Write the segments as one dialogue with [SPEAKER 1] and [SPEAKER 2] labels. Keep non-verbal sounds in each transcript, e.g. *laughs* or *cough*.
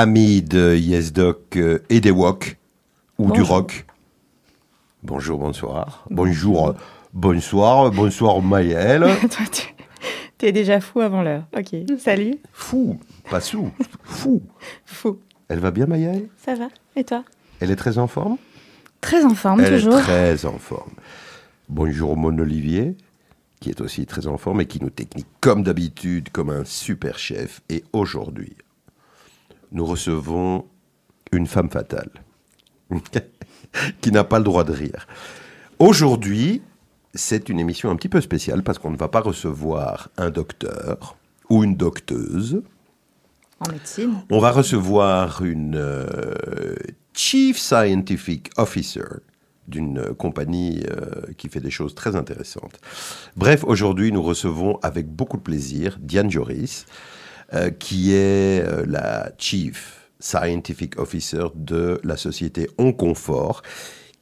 [SPEAKER 1] amis de YesDoc euh, et des Wok, ou du rock. Bonjour, bonsoir. Bonjour, bonsoir, bonsoir Maëlle. *laughs*
[SPEAKER 2] Toi, tu es déjà fou avant l'heure. Ok, salut.
[SPEAKER 1] Fou, pas sous, fou.
[SPEAKER 2] Fou.
[SPEAKER 1] Elle va bien Maëlle
[SPEAKER 2] Ça va Et toi?
[SPEAKER 1] Elle est très en forme?
[SPEAKER 2] Très en forme,
[SPEAKER 1] Elle
[SPEAKER 2] toujours.
[SPEAKER 1] est très en forme. Bonjour mon Olivier, qui est aussi très en forme et qui nous technique comme d'habitude, comme un super chef. Et aujourd'hui, nous recevons une femme fatale, *laughs* qui n'a pas le droit de rire. Aujourd'hui, c'est une émission un petit peu spéciale parce qu'on ne va pas recevoir un docteur ou une docteuse.
[SPEAKER 2] En médecine.
[SPEAKER 1] On va recevoir une euh, Chief Scientific Officer d'une compagnie euh, qui fait des choses très intéressantes. Bref, aujourd'hui, nous recevons avec beaucoup de plaisir Diane Joris, euh, qui est euh, la Chief Scientific Officer de la société Onconfort,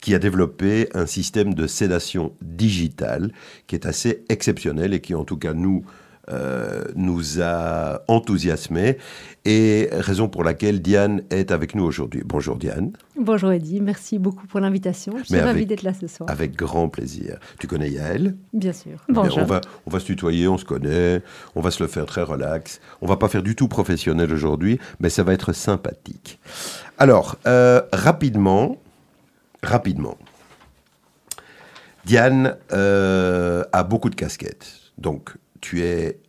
[SPEAKER 1] qui a développé un système de sédation digitale qui est assez exceptionnel et qui, en tout cas, nous, euh, nous a enthousiasmés et raison pour laquelle Diane est avec nous aujourd'hui. Bonjour Diane.
[SPEAKER 3] Bonjour Eddy, merci beaucoup pour l'invitation. Je suis ravie d'être là ce soir.
[SPEAKER 1] Avec grand plaisir. Tu connais Yael?
[SPEAKER 3] Bien sûr.
[SPEAKER 1] Bien,
[SPEAKER 2] Bonjour.
[SPEAKER 1] on, va, on va se tutoyer, on se connaît, on va se le faire très relax. On va pas faire du tout professionnel aujourd'hui, mais ça va être sympathique. Alors, euh, rapidement, rapidement, Diane euh, a beaucoup de casquettes. Donc, tu es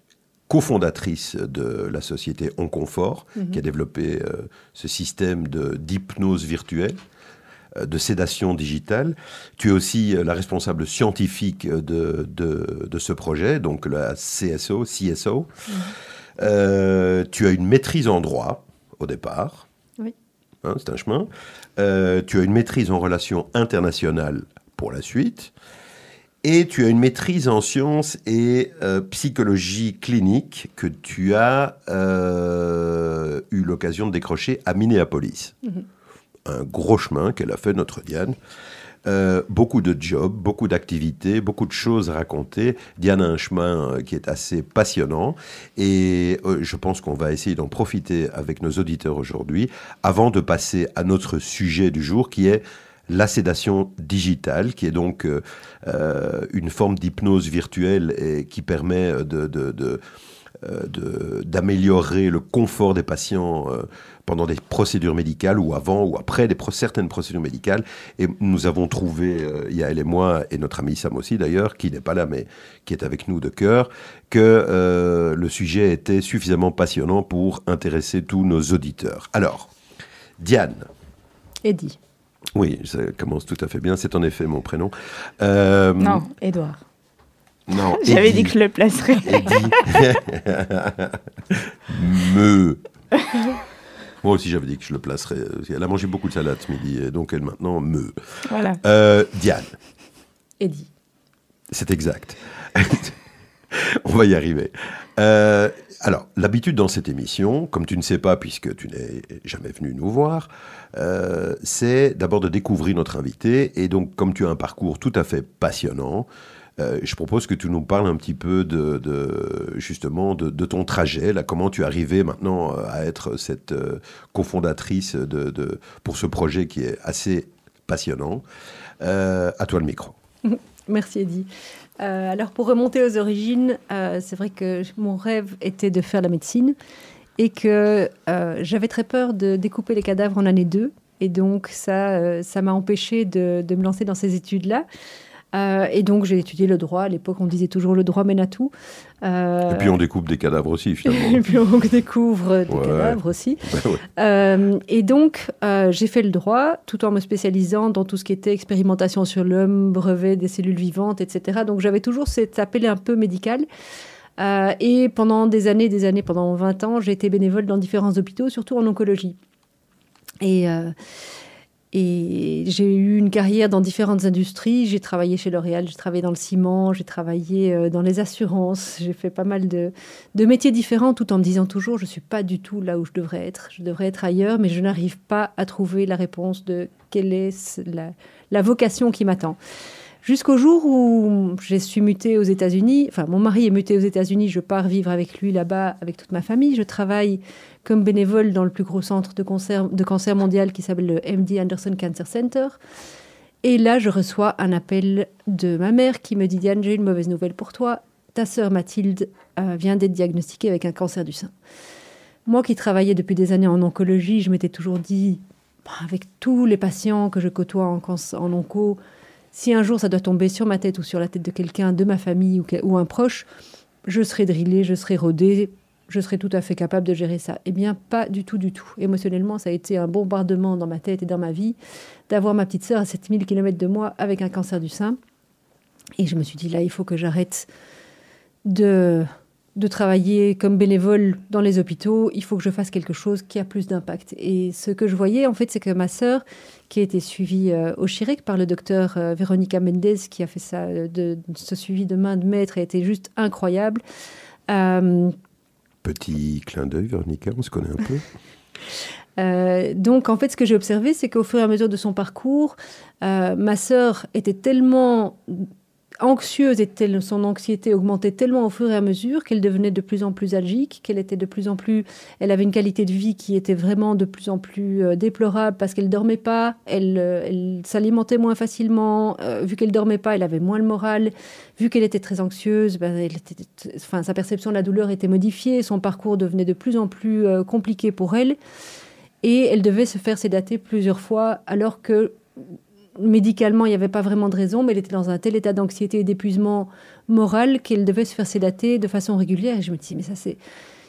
[SPEAKER 1] cofondatrice de la société Onconfort, qui a développé euh, ce système de- d'hypnose virtuelle, euh, de sédation digitale. Tu es aussi euh, la responsable scientifique de, de, de ce projet, donc la CSO, CSO. Euh, tu as une maîtrise en droit au départ.
[SPEAKER 3] Oui.
[SPEAKER 1] Hein, c'est un chemin. Tu as une maîtrise en relations internationales pour la suite. Et tu as une maîtrise en sciences et euh, psychologie clinique que tu as euh, eu l'occasion de décrocher à Minneapolis. Un gros chemin qu'elle a fait, notre Diane. Euh, beaucoup de jobs, beaucoup d'activités, beaucoup de choses à raconter. Diane a un chemin qui est assez passionnant et je pense qu'on va essayer d'en profiter avec nos auditeurs aujourd'hui avant de passer à notre sujet du jour qui est la sédation digitale, qui est donc euh, euh, une forme d'hypnose virtuelle et qui permet euh, d'améliorer le confort des patients pendant des procédures médicales ou avant ou après certaines procédures médicales. Et nous avons trouvé, Yael et moi, et notre ami Sam aussi d'ailleurs, qui n'est pas là mais qui est avec nous de cœur, que le sujet était suffisamment passionnant pour intéresser tous nos auditeurs. Alors, Diane,
[SPEAKER 3] Eddy.
[SPEAKER 1] Oui, ça commence tout à fait bien, c'est en effet mon prénom. Euh,
[SPEAKER 2] Non, Edouard.
[SPEAKER 1] non, *laughs*
[SPEAKER 2] J'avais
[SPEAKER 1] Eddie.
[SPEAKER 2] dit que je le placerais.
[SPEAKER 1] Eddie. *laughs* Me. Moi aussi, j'avais dit que je le placerais. Elle a mangé beaucoup de salade ce midi, et donc elle maintenant me.
[SPEAKER 2] Voilà.
[SPEAKER 1] Euh, Diane,
[SPEAKER 3] Eddy.
[SPEAKER 1] c'est exact. *laughs* *laughs* On va y arriver. Euh, alors, l'habitude dans cette émission, comme tu ne sais pas puisque tu n'es jamais venu nous voir, euh, c'est d'abord de découvrir notre invité. Et donc, comme tu as un parcours tout à fait passionnant, euh, je propose que tu nous parles un petit peu de, justement de, ton trajet, là, comment tu es arrivé maintenant à être cette cofondatrice de, pour ce projet qui est assez passionnant. À toi le micro. *laughs*
[SPEAKER 3] Merci Eddy. Euh, alors pour remonter aux origines, euh, c'est vrai que mon rêve était de faire la médecine et que euh, j'avais très peur de découper les cadavres en année 2. Et donc ça ça m'a empêché de me lancer dans ces études-là. Euh, et donc j'ai étudié le droit. À l'époque, on disait toujours le droit mène à tout. Euh,
[SPEAKER 1] Et puis on découpe des cadavres aussi, finalement. *laughs*
[SPEAKER 3] et puis on découvre des
[SPEAKER 1] Ouais.
[SPEAKER 3] cadavres aussi. *laughs*
[SPEAKER 1] Ouais, ouais.
[SPEAKER 3] Euh, et donc, j'ai fait le droit tout en me spécialisant dans tout ce qui était expérimentation sur l'homme, brevet des cellules vivantes, etc. Donc, j'avais toujours cet appel un peu médical. Et pendant des années, des années, pendant 20 ans, j'ai été bénévole dans différents hôpitaux, surtout en oncologie. Et, euh, et j'ai eu une carrière dans différentes industries. J'ai travaillé chez L'Oréal, j'ai travaillé dans le ciment, j'ai travaillé euh, dans les assurances. J'ai fait pas mal de, métiers différents tout en me disant toujours je ne suis pas du tout là où je devrais être. Je devrais être ailleurs, mais je n'arrive pas à trouver la réponse de quelle est la vocation qui m'attend. Jusqu'au jour où je suis mutée aux États-Unis, enfin mon mari est muté aux États-Unis, je pars vivre avec lui là-bas, avec toute ma famille. Je travaille comme bénévole dans le plus gros centre de cancer, mondial qui s'appelle le MD Anderson Cancer Center. Et là, je reçois un appel de ma mère qui me dit Diane, j'ai une mauvaise nouvelle pour toi. Ta sœur Mathilde euh, vient d'être diagnostiquée avec un cancer du sein. Moi qui travaillais depuis des années en oncologie, je m'étais toujours dit, bah, avec tous les patients que je côtoie en, en onco, si un jour ça doit tomber sur ma tête ou sur la tête de quelqu'un de ma famille ou, un proche, je serai drillée, je serai rodée, je serai tout à fait capable de gérer ça. Eh bien, pas du tout, du tout. Émotionnellement, ça a été un bombardement dans ma tête et dans ma vie d'avoir ma petite sœur à 7000 km de moi avec un cancer du sein. Et je me suis dit, là, il faut que j'arrête de de travailler comme bénévole dans les hôpitaux, il faut que je fasse quelque chose qui a plus d'impact. Et ce que je voyais, en fait, c'est que ma sœur, qui a été suivie euh, au Chirec par le docteur euh, Véronica Mendez, qui a fait ça, euh, de, ce suivi de main de maître, a été juste incroyable.
[SPEAKER 1] Petit clin d'œil, Véronica, on se connaît un peu. *laughs*
[SPEAKER 3] donc, en fait, ce que j'ai observé, c'est qu'au fur et à mesure de son parcours, ma sœur était tellement anxieuse et son anxiété augmentait tellement au fur et à mesure qu'elle devenait de plus en plus algique, qu'elle était de plus en plus, elle avait une qualité de vie qui était vraiment de plus en plus euh, déplorable parce qu'elle dormait pas, elle, euh, s'alimentait moins facilement, euh, vu qu'elle dormait pas, elle avait moins le moral, vu qu'elle était très anxieuse, ben, elle était, enfin sa perception de la douleur était modifiée, son parcours devenait de plus en plus compliqué pour elle. Et elle devait se faire sédater plusieurs fois alors que médicalement, il n'y avait pas vraiment de raison, mais elle était dans un tel état d'anxiété et d'épuisement moral qu'elle devait se faire sédater de façon régulière. Et je me dis, mais ça, c'est.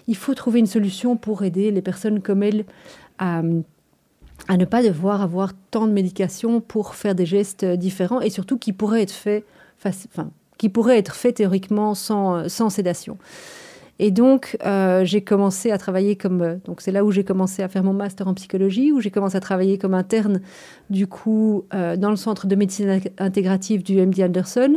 [SPEAKER 3] Il faut trouver une solution pour aider les personnes comme elle à, à ne pas devoir avoir tant de médication pour faire des gestes différents et surtout qui pourraient être faits, enfin, qui pourraient être faits théoriquement sans, sans sédation. Et donc, euh, j'ai commencé à travailler comme. Euh, donc, c'est là où j'ai commencé à faire mon master en psychologie, où j'ai commencé à travailler comme interne, du coup, euh, dans le centre de médecine intégrative du MD Anderson,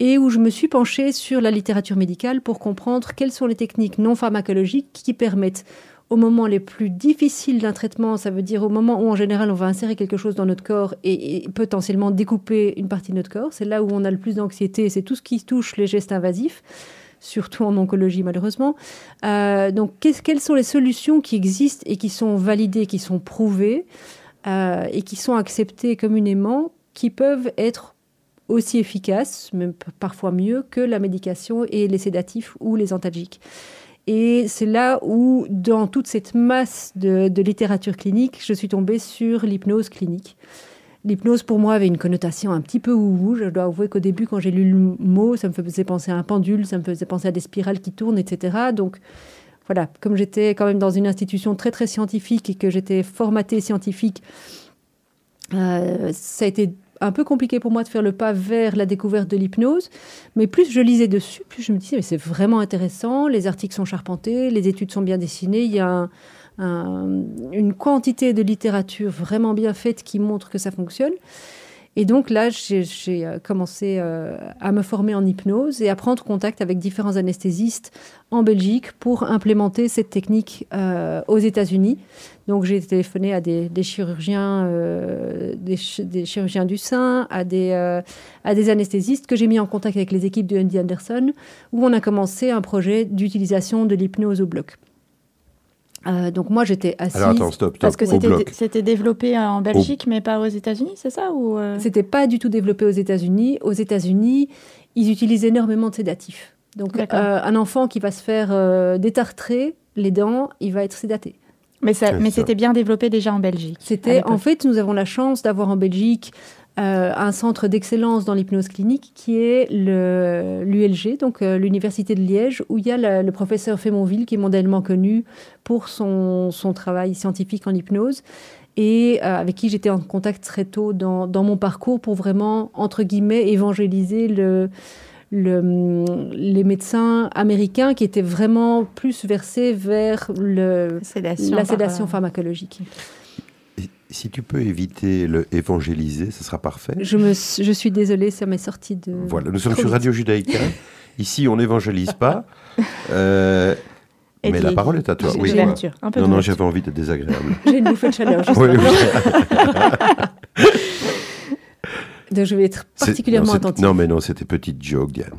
[SPEAKER 3] et où je me suis penchée sur la littérature médicale pour comprendre quelles sont les techniques non pharmacologiques qui permettent, au moment les plus difficiles d'un traitement, ça veut dire au moment où en général on va insérer quelque chose dans notre corps et, et potentiellement découper une partie de notre corps, c'est là où on a le plus d'anxiété, c'est tout ce qui touche les gestes invasifs surtout en oncologie malheureusement. Euh, donc quelles sont les solutions qui existent et qui sont validées, qui sont prouvées euh, et qui sont acceptées communément, qui peuvent être aussi efficaces, même parfois mieux, que la médication et les sédatifs ou les antalgiques? Et c'est là où, dans toute cette masse de littérature clinique, je suis tombée sur l'hypnose clinique. L'hypnose, pour moi, avait une connotation un petit peu ouhou. Je dois avouer qu'au début, quand j'ai lu le mot, ça me faisait penser à un pendule, ça me faisait penser à des spirales qui tournent, etc. Donc, voilà, comme j'étais quand même dans une institution très, très scientifique et que j'étais formatée scientifique, euh, ça a été un peu compliqué pour moi de faire le pas vers la découverte de l'hypnose. Mais plus je lisais dessus, plus je me disais, mais c'est vraiment intéressant. Les articles sont charpentés, les études sont bien dessinées. Il y a un, une quantité de littérature vraiment bien faite qui montre que ça fonctionne. Et donc là, j'ai euh, commencé euh, à me former en hypnose et à prendre contact avec différents anesthésistes en Belgique pour implémenter cette technique euh, aux États-Unis. Donc j'ai téléphoné à des, chirurgiens, des, chirurgiens du sein, à des, à des anesthésistes que j'ai mis en contact avec les équipes de Andy Anderson, où on a commencé un projet d'utilisation de l'hypnose au bloc. Euh, donc moi j'étais assise.
[SPEAKER 1] Alors attends, stop, stop.
[SPEAKER 2] Parce que c'était développé en Belgique, mais pas aux États-Unis, c'est ça ou euh?
[SPEAKER 3] C'était pas du tout développé aux États-Unis. Aux États-Unis, ils utilisent énormément de sédatifs. Donc euh, un enfant qui va se faire détartrer les dents, il va être sédaté.
[SPEAKER 2] Mais, mais c'était bien développé déjà en Belgique.
[SPEAKER 3] C'était en fait, nous avons la chance d'avoir en Belgique euh, un centre d'excellence dans l'hypnose clinique qui est l'ULG, donc euh, l'Université de Liège, où il y a le professeur Fémonville qui est mondialement connu pour son, son travail scientifique en hypnose et euh, avec qui j'étais en contact très tôt dans, dans, mon parcours pour vraiment, entre guillemets, évangéliser le, le, les médecins américains qui étaient vraiment plus versés vers le, la sédation pharmacologique
[SPEAKER 1] si tu peux éviter le évangéliser, ce sera parfait.
[SPEAKER 3] Je, me, je suis désolée, ça m'est sorti de.
[SPEAKER 1] Voilà, nous sommes sur Radio Judaïka. *laughs* Ici, on n'évangélise pas. *laughs* Euh, mais la parole est à toi.
[SPEAKER 2] Oui,
[SPEAKER 1] un peu non, non, j'avais envie d'être désagréable. *laughs*
[SPEAKER 3] J'ai une bouffée de chaleur. Juste Donc je vais être particulièrement
[SPEAKER 1] non, c'est-
[SPEAKER 3] attentive.
[SPEAKER 1] Non, mais non, c'était petite joke, Diane.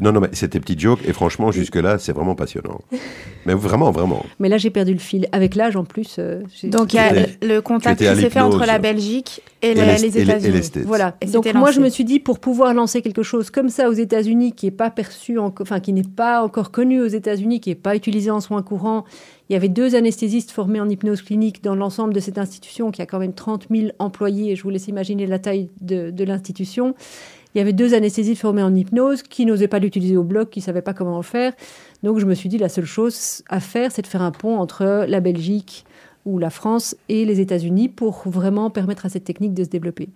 [SPEAKER 1] Non, non, mais c'était petite joke, et franchement, jusque-là, c'est vraiment passionnant. *laughs* Mais vraiment, vraiment.
[SPEAKER 3] Mais là, j'ai perdu le fil. Avec l'âge, en plus. euh,
[SPEAKER 2] Donc il y a le contact qui s'est fait entre la Belgique et,
[SPEAKER 1] Et
[SPEAKER 2] la- les États-Unis.
[SPEAKER 3] Voilà.
[SPEAKER 2] Et
[SPEAKER 3] Donc moi, je me suis dit, pour pouvoir lancer quelque chose comme ça aux États-Unis, qui n'est pas perçu, en- enfin qui n'est pas encore connu aux États-Unis, qui n'est pas utilisé en soins courants, il y avait deux anesthésistes formés en hypnose clinique dans l'ensemble de cette institution, qui a quand même 30 000 employés. Et je vous laisse imaginer la taille de, de l'institution. Il y avait deux anesthésistes formés en hypnose qui n'osaient pas l'utiliser au bloc, qui ne savaient pas comment le faire. Donc je me suis dit, la seule chose à faire, c'est de faire un pont entre la Belgique ou la France et les États-Unis pour vraiment permettre à cette technique de se développer.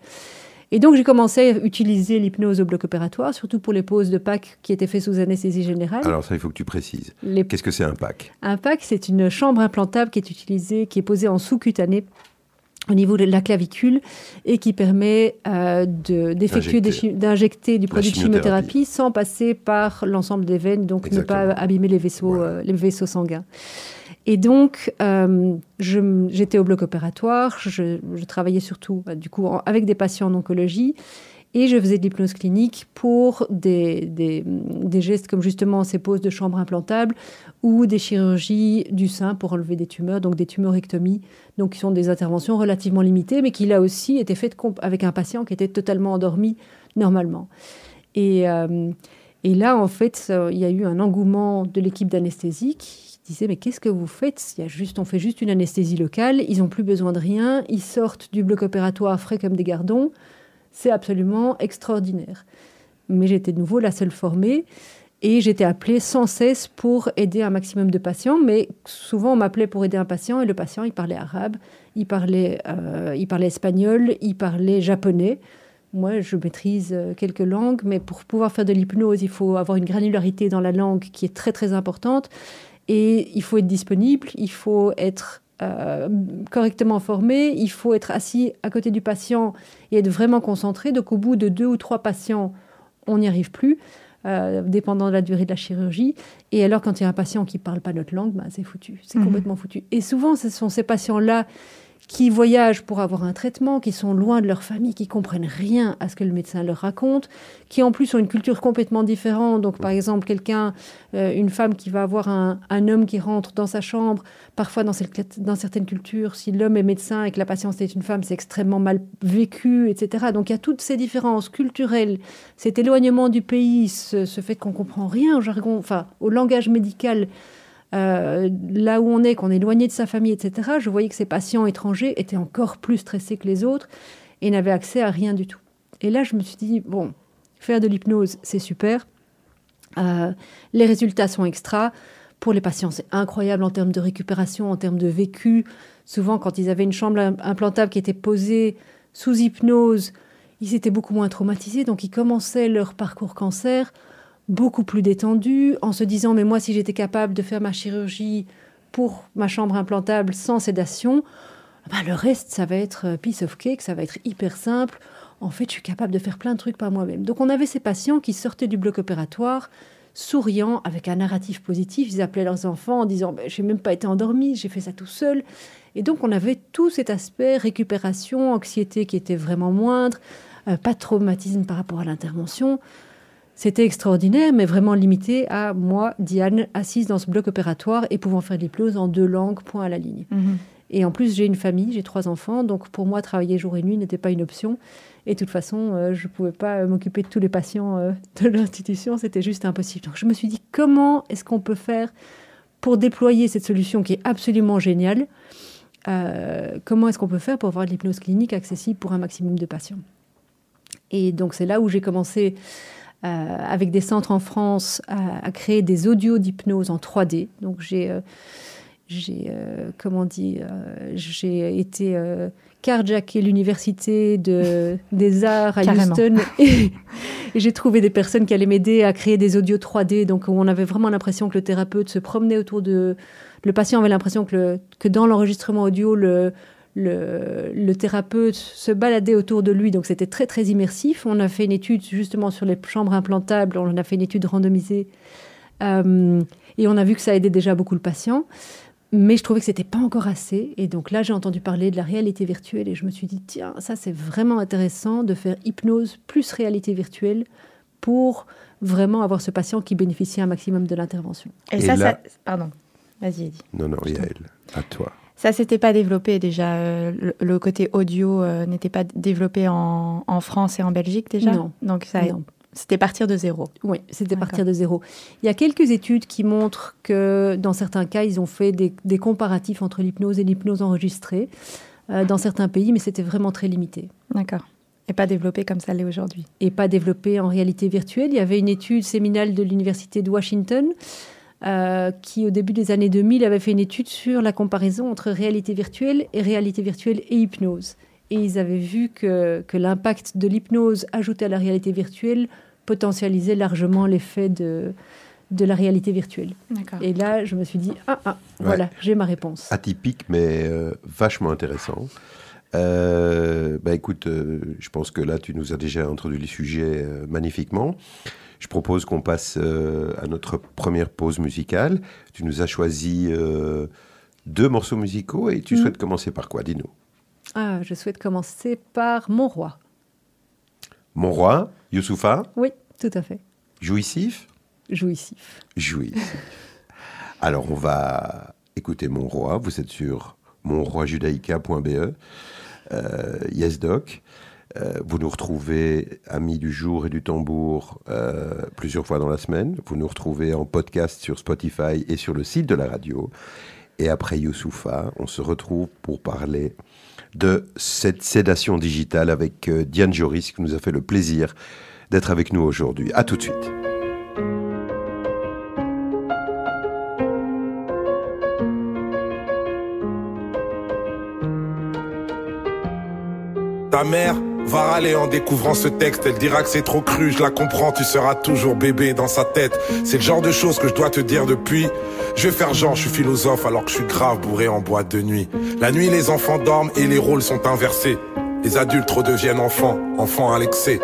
[SPEAKER 3] Et donc, j'ai commencé à utiliser l'hypnose au bloc opératoire, surtout pour les pauses de PAC qui étaient faites sous anesthésie générale.
[SPEAKER 1] Alors, ça, il faut que tu précises.
[SPEAKER 3] Les-
[SPEAKER 1] Qu'est-ce que c'est un pack
[SPEAKER 3] Un PAC, c'est une chambre implantable qui est utilisée, qui est posée en sous-cutané au niveau de la clavicule et qui permet euh, de- d'effectuer
[SPEAKER 1] D'injecter.
[SPEAKER 3] du produit de
[SPEAKER 1] chimiothérapie.
[SPEAKER 3] sans passer par l'ensemble des veines, donc ne pas abîmer les vaisseaux,
[SPEAKER 1] Voilà.
[SPEAKER 3] euh, les vaisseaux sanguins. Et donc, euh, j'étais au bloc opératoire, je, je travaillais surtout bah, du coup en- avec des patients en oncologie et je faisais de l'hypnose clinique pour des, des- gestes comme justement ces poses de chambre implantable ou des chirurgies du sein pour enlever des tumeurs, donc des tumorectomies, donc qui sont des interventions relativement limitées, mais qui là aussi étaient faites avec un patient qui était totalement endormi normalement. Et, euh, et là, en fait, il y a eu un engouement de l'équipe d'anesthésie qui disait mais qu'est-ce que vous faites? Il y a juste, on fait juste une anesthésie locale, ils n'ont plus besoin de rien, ils sortent du bloc opératoire frais comme des gardons, c'est absolument extraordinaire. Mais j'étais de nouveau la seule formée et j'étais appelée sans cesse pour aider un maximum de patients, mais souvent on m'appelait pour aider un patient et le patient il parlait arabe, il parlait, euh, il parlait espagnol, il parlait japonais. Moi, je maîtrise euh, quelques langues, mais pour pouvoir faire de l'hypnose, il faut avoir une granularité dans la langue qui est très très importante. Et il faut être disponible, il faut être euh, correctement formé, il faut être assis à côté du patient et être vraiment concentré. Donc au bout de deux ou trois patients, on n'y arrive plus, euh, dépendant de la durée de la chirurgie. Et alors quand il y a un patient qui ne parle pas notre langue, ben, c'est foutu, c'est
[SPEAKER 2] Mhm.
[SPEAKER 3] complètement foutu. Et souvent, ce sont ces patients-là qui voyagent pour avoir un traitement, qui sont loin de leur famille, qui comprennent rien à ce que le médecin leur raconte, qui en plus ont une culture complètement différente. Donc, par exemple, quelqu'un, euh, une femme qui va avoir un, homme qui rentre dans sa chambre, parfois dans certaines cultures, si l'homme est médecin et que la patiente est une femme, c'est extrêmement mal vécu, etc. Donc, il y a toutes ces différences culturelles, cet éloignement du pays, ce, ce fait qu'on comprend rien au jargon, enfin, au langage médical. Euh, là où on est, qu'on est éloigné de sa famille, etc., je voyais que ces patients étrangers étaient encore plus stressés que les autres et n'avaient accès à rien du tout. Et là, je me suis dit, bon, faire de l'hypnose, c'est super. Euh, les résultats sont extra. Pour les patients, c'est incroyable en termes de récupération, en termes de vécu. Souvent, quand ils avaient une chambre im- implantable qui était posée sous hypnose, ils étaient beaucoup moins traumatisés, donc ils commençaient leur parcours cancer beaucoup plus détendus, en se disant, mais moi, si j'étais capable de faire ma chirurgie pour ma chambre implantable sans sédation, ben, le reste, ça va être euh, piece of cake, ça va être hyper simple. En fait, je suis capable de faire plein de trucs par moi-même. Donc, on avait ces patients qui sortaient du bloc opératoire, souriant, avec un narratif positif. Ils appelaient leurs enfants en disant ben, J'ai même pas été endormi, j'ai fait ça tout seul. Et donc, on avait tout cet aspect récupération, anxiété qui était vraiment moindre, euh, pas de traumatisme par rapport à l'intervention. C'était extraordinaire, mais vraiment limité à moi, Diane, assise dans ce bloc opératoire et pouvant faire de l'hypnose en deux langues, point à la ligne.
[SPEAKER 2] Mhm.
[SPEAKER 3] Et en plus, j'ai une famille, j'ai trois enfants, donc pour moi, travailler jour et nuit n'était pas une option. Et de toute façon, euh, je ne pouvais pas euh, m'occuper de tous les patients euh, *laughs* de l'institution, c'était juste impossible. Donc je me suis dit, comment est-ce qu'on peut faire pour déployer cette solution qui est absolument géniale Euh, Comment est-ce qu'on peut faire pour avoir de l'hypnose clinique accessible pour un maximum de patients? Et donc c'est là où j'ai commencé avec des centres en France à, à créer des audios d'hypnose en 3D. Donc j'ai euh, j'ai, euh, comment dit, euh, j'ai été euh, carjacké l'université de, *laughs* des arts à
[SPEAKER 2] Carrément.
[SPEAKER 3] Houston *laughs* et, et j'ai trouvé des personnes qui allaient m'aider à créer des audios 3D, donc où on avait vraiment l'impression que le thérapeute se promenait autour de... Le patient avait l'impression que, le- que dans l'enregistrement audio, le, le, le thérapeute se baladait autour de lui, donc c'était très très immersif. On a fait une étude justement sur les chambres implantables, on a fait une étude randomisée euh, et on a vu que ça aidait déjà beaucoup le patient. mais je trouvais que c'était pas encore assez. Et donc là, j'ai entendu parler de la réalité virtuelle et je me suis dit, tiens, ça c'est vraiment intéressant de faire hypnose plus réalité virtuelle pour vraiment avoir ce patient qui bénéficie un maximum de l'intervention.
[SPEAKER 2] Et, ça, ça, pardon, vas-y, Eddie.
[SPEAKER 1] Non, non, Yael, à toi.
[SPEAKER 2] Ça, c'était pas développé déjà. Euh, le, côté audio euh, n'était pas développé en, en, France et en Belgique déjà.
[SPEAKER 3] Non.
[SPEAKER 2] Donc ça,
[SPEAKER 3] Non.
[SPEAKER 2] c'était partir de zéro.
[SPEAKER 3] Oui, c'était partir de zéro. Il y a quelques études qui montrent que dans certains cas, ils ont fait des, des comparatifs entre l'hypnose et l'hypnose enregistrée euh, dans certains pays, mais c'était vraiment très limité.
[SPEAKER 2] D'accord. Et pas développé comme ça l'est aujourd'hui.
[SPEAKER 3] et pas développé en réalité virtuelle. Il y avait une étude séminale de l'Université de Washington euh, qui, au début des années 2000, avait fait une étude sur la comparaison entre réalité virtuelle et réalité virtuelle et hypnose. Et ils avaient vu que, que l'impact de l'hypnose ajoutée à la réalité virtuelle potentialisait largement l'effet de, de la réalité virtuelle.
[SPEAKER 2] D'accord.
[SPEAKER 3] Et là, je me suis dit, ah, ah,
[SPEAKER 1] Ouais.
[SPEAKER 3] voilà, j'ai ma réponse.
[SPEAKER 1] Atypique, mais euh, vachement intéressant. Euh, bah écoute, euh, je pense que là, tu nous as déjà introduit le sujet euh, magnifiquement. Je propose qu'on passe euh, à notre première pause musicale. Tu nous as choisi euh, deux morceaux musicaux et tu
[SPEAKER 3] Mhm.
[SPEAKER 1] souhaites commencer par quoi? Dis-nous.
[SPEAKER 3] Ah, je souhaite commencer par Mon Roi.
[SPEAKER 1] Mon roi, Youssoufa,
[SPEAKER 3] Oui, tout à fait.
[SPEAKER 1] jouissif?
[SPEAKER 3] Jouissif.
[SPEAKER 1] Jouissif. *laughs* Alors, on va écouter Mon Roi. Vous êtes sur monroijudaïca.be. Euh, yes, Doc. Euh, vous nous retrouvez, amis du jour et du tambour, euh, plusieurs fois dans la semaine. Vous nous retrouvez en podcast sur Spotify et sur le site de la radio. Et après Youssoufa, on se retrouve pour parler de cette sédation digitale avec euh, Diane Joris, qui nous a fait le plaisir d'être avec nous aujourd'hui. À tout de suite.
[SPEAKER 4] Ta mère va râler en découvrant ce texte. Elle dira que c'est trop cru, je la comprends, tu seras toujours bébé dans sa tête. C'est le genre de choses que je dois te dire depuis. Je vais faire genre, je suis philosophe alors que je suis grave bourré en boîte de nuit. La nuit, les enfants dorment et les rôles sont inversés. Les adultes redeviennent enfants, enfants à l'excès.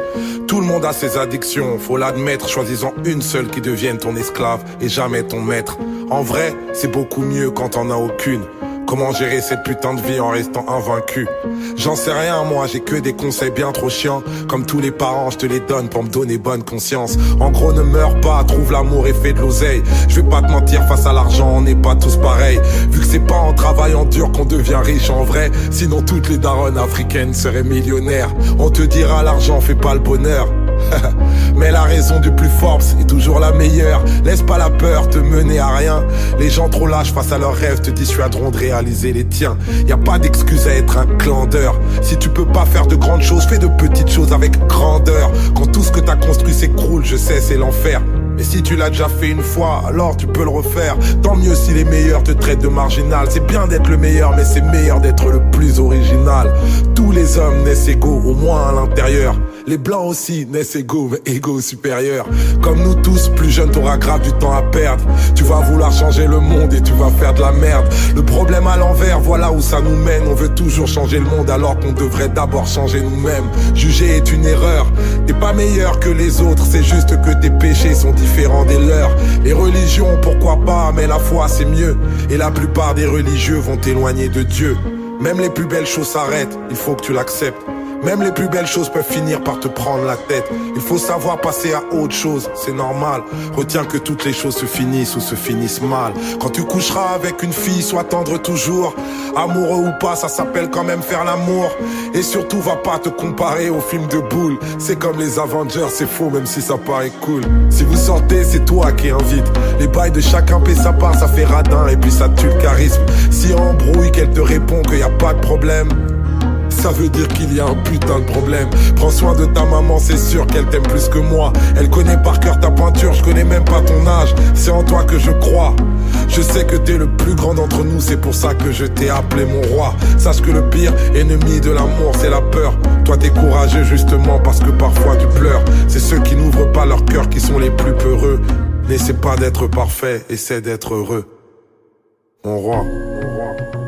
[SPEAKER 4] Tout le monde a ses addictions, faut l'admettre, choisissant une seule qui devienne ton esclave et jamais ton maître. En vrai, c'est beaucoup mieux quand on a aucune. Comment gérer cette putain de vie en restant invaincu? J'en sais rien moi, j'ai que des conseils bien trop chiants. Comme tous les parents, je te les donne pour me donner bonne conscience. En gros ne meurs pas, trouve l'amour et fais de l'oseille. Je vais pas te mentir, face à l'argent on n'est pas tous pareils. Vu que c'est pas en travaillant dur qu'on devient riche en vrai. Sinon toutes les daronnes africaines seraient millionnaires. On te dira l'argent fait pas le bonheur *laughs* mais la raison du plus fort est toujours la meilleure. Laisse pas la peur te mener à rien. Les gens trop lâches face à leurs rêves te dissuaderont de réaliser les tiens. Y a pas d'excuse à être un clandeur. Si tu peux pas faire de grandes choses, fais de petites choses avec grandeur. Quand tout ce que t'as construit s'écroule, je sais, c'est l'enfer. Mais si tu l'as déjà fait une fois, alors tu peux le refaire. Tant mieux si les meilleurs te traitent de marginal. C'est bien d'être le meilleur, mais c'est meilleur d'être le plus original. Tous les hommes naissent égaux, au moins à l'intérieur. Les blancs aussi naissent égaux, mais égaux supérieurs. Comme nous tous, plus jeune, t'auras grave du temps à perdre. Tu vas vouloir changer le monde et tu vas faire de la merde. Le problème à l'envers, voilà où ça nous mène. On veut toujours changer le monde alors qu'on devrait d'abord changer nous-mêmes. Juger est une erreur. T'es pas meilleur que les autres, c'est juste que tes péchés sont différents des leurs. Les religions, pourquoi pas, mais la foi c'est mieux. Et la plupart des religieux vont t'éloigner de Dieu. Même les plus belles choses s'arrêtent, il faut que tu l'acceptes. Même les plus belles choses peuvent finir par te prendre la tête. Il faut savoir passer à autre chose, c'est normal. Retiens que toutes les choses se finissent ou se finissent mal. Quand tu coucheras avec une fille, sois tendre toujours. Amoureux ou pas, ça s'appelle quand même faire l'amour. Et surtout, va pas te comparer au film de boule. C'est comme les Avengers, c'est faux même si ça paraît cool. Si vous sortez, c'est toi qui invite. Les bails de chacun paie sa part, ça fait radin et puis ça tue le charisme. Si embrouille, qu'elle te répond qu'il y a pas de problème. Ça veut dire qu'il y a un putain de problème. Prends soin de ta maman, c'est sûr qu'elle t'aime plus que moi. Elle connaît par cœur ta peinture, je connais même pas ton âge. C'est en toi que je crois. Je sais que t'es le plus grand d'entre nous, c'est pour ça que je t'ai appelé mon roi. Sache que le pire ennemi de l'amour, c'est la peur. Toi t'es courageux justement parce que parfois tu pleures. C'est ceux qui n'ouvrent pas leur cœur qui sont les plus peureux. N'essaie pas d'être parfait, essaie d'être heureux. Mon roi. Mon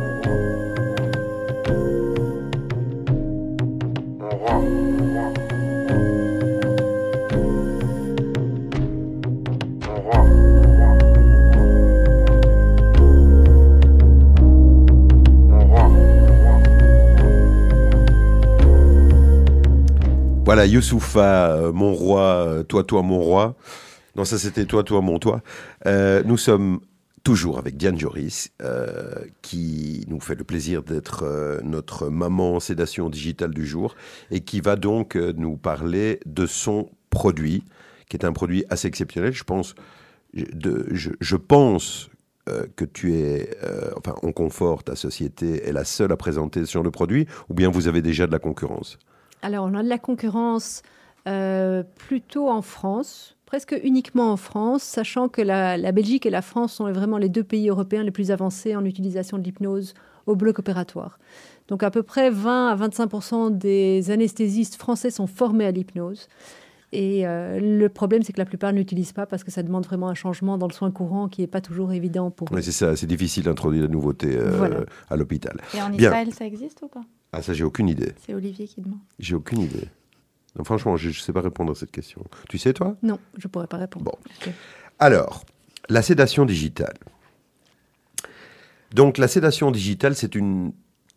[SPEAKER 1] Voilà, Youssoufa, euh, mon roi, euh, toi, toi, mon roi. Non, ça c'était toi, toi, mon toi. Euh, nous sommes toujours avec Diane Joris, qui nous fait le plaisir d'être notre maman sédation digitale du jour, et qui va donc nous parler de son produit, qui est un produit assez exceptionnel. Je pense, je, pense que tu es, euh, enfin, on confort, ta société est la seule à présenter genre de produit, ou bien vous avez déjà de la concurrence?
[SPEAKER 3] Alors, on a de la concurrence euh, plutôt en France, presque uniquement en France, sachant que la, la Belgique et la France sont vraiment les deux pays européens les plus avancés en utilisation de l'hypnose au bloc opératoire. Donc, à peu près 20 à 25% des anesthésistes français sont formés à l'hypnose. Et euh, le problème, c'est que la plupart n'utilisent pas parce que ça demande vraiment un changement dans le soin courant qui n'est pas toujours évident pour eux.
[SPEAKER 1] Oui, c'est ça, c'est difficile d'introduuire la nouveauté euh,
[SPEAKER 3] Voilà.
[SPEAKER 1] à l'hôpital.
[SPEAKER 2] Et en
[SPEAKER 1] Bien.
[SPEAKER 2] Israël, ça existe ou pas?
[SPEAKER 1] Ah, ça, j'ai aucune idée.
[SPEAKER 2] C'est Olivier qui demande.
[SPEAKER 1] J'ai aucune idée. Non, franchement, je ne sais pas répondre à cette question. Tu sais, toi?
[SPEAKER 3] Non, je ne pourrais pas répondre.
[SPEAKER 1] Bon. Alors, la sédation digitale. Donc, la sédation digitale, c'est une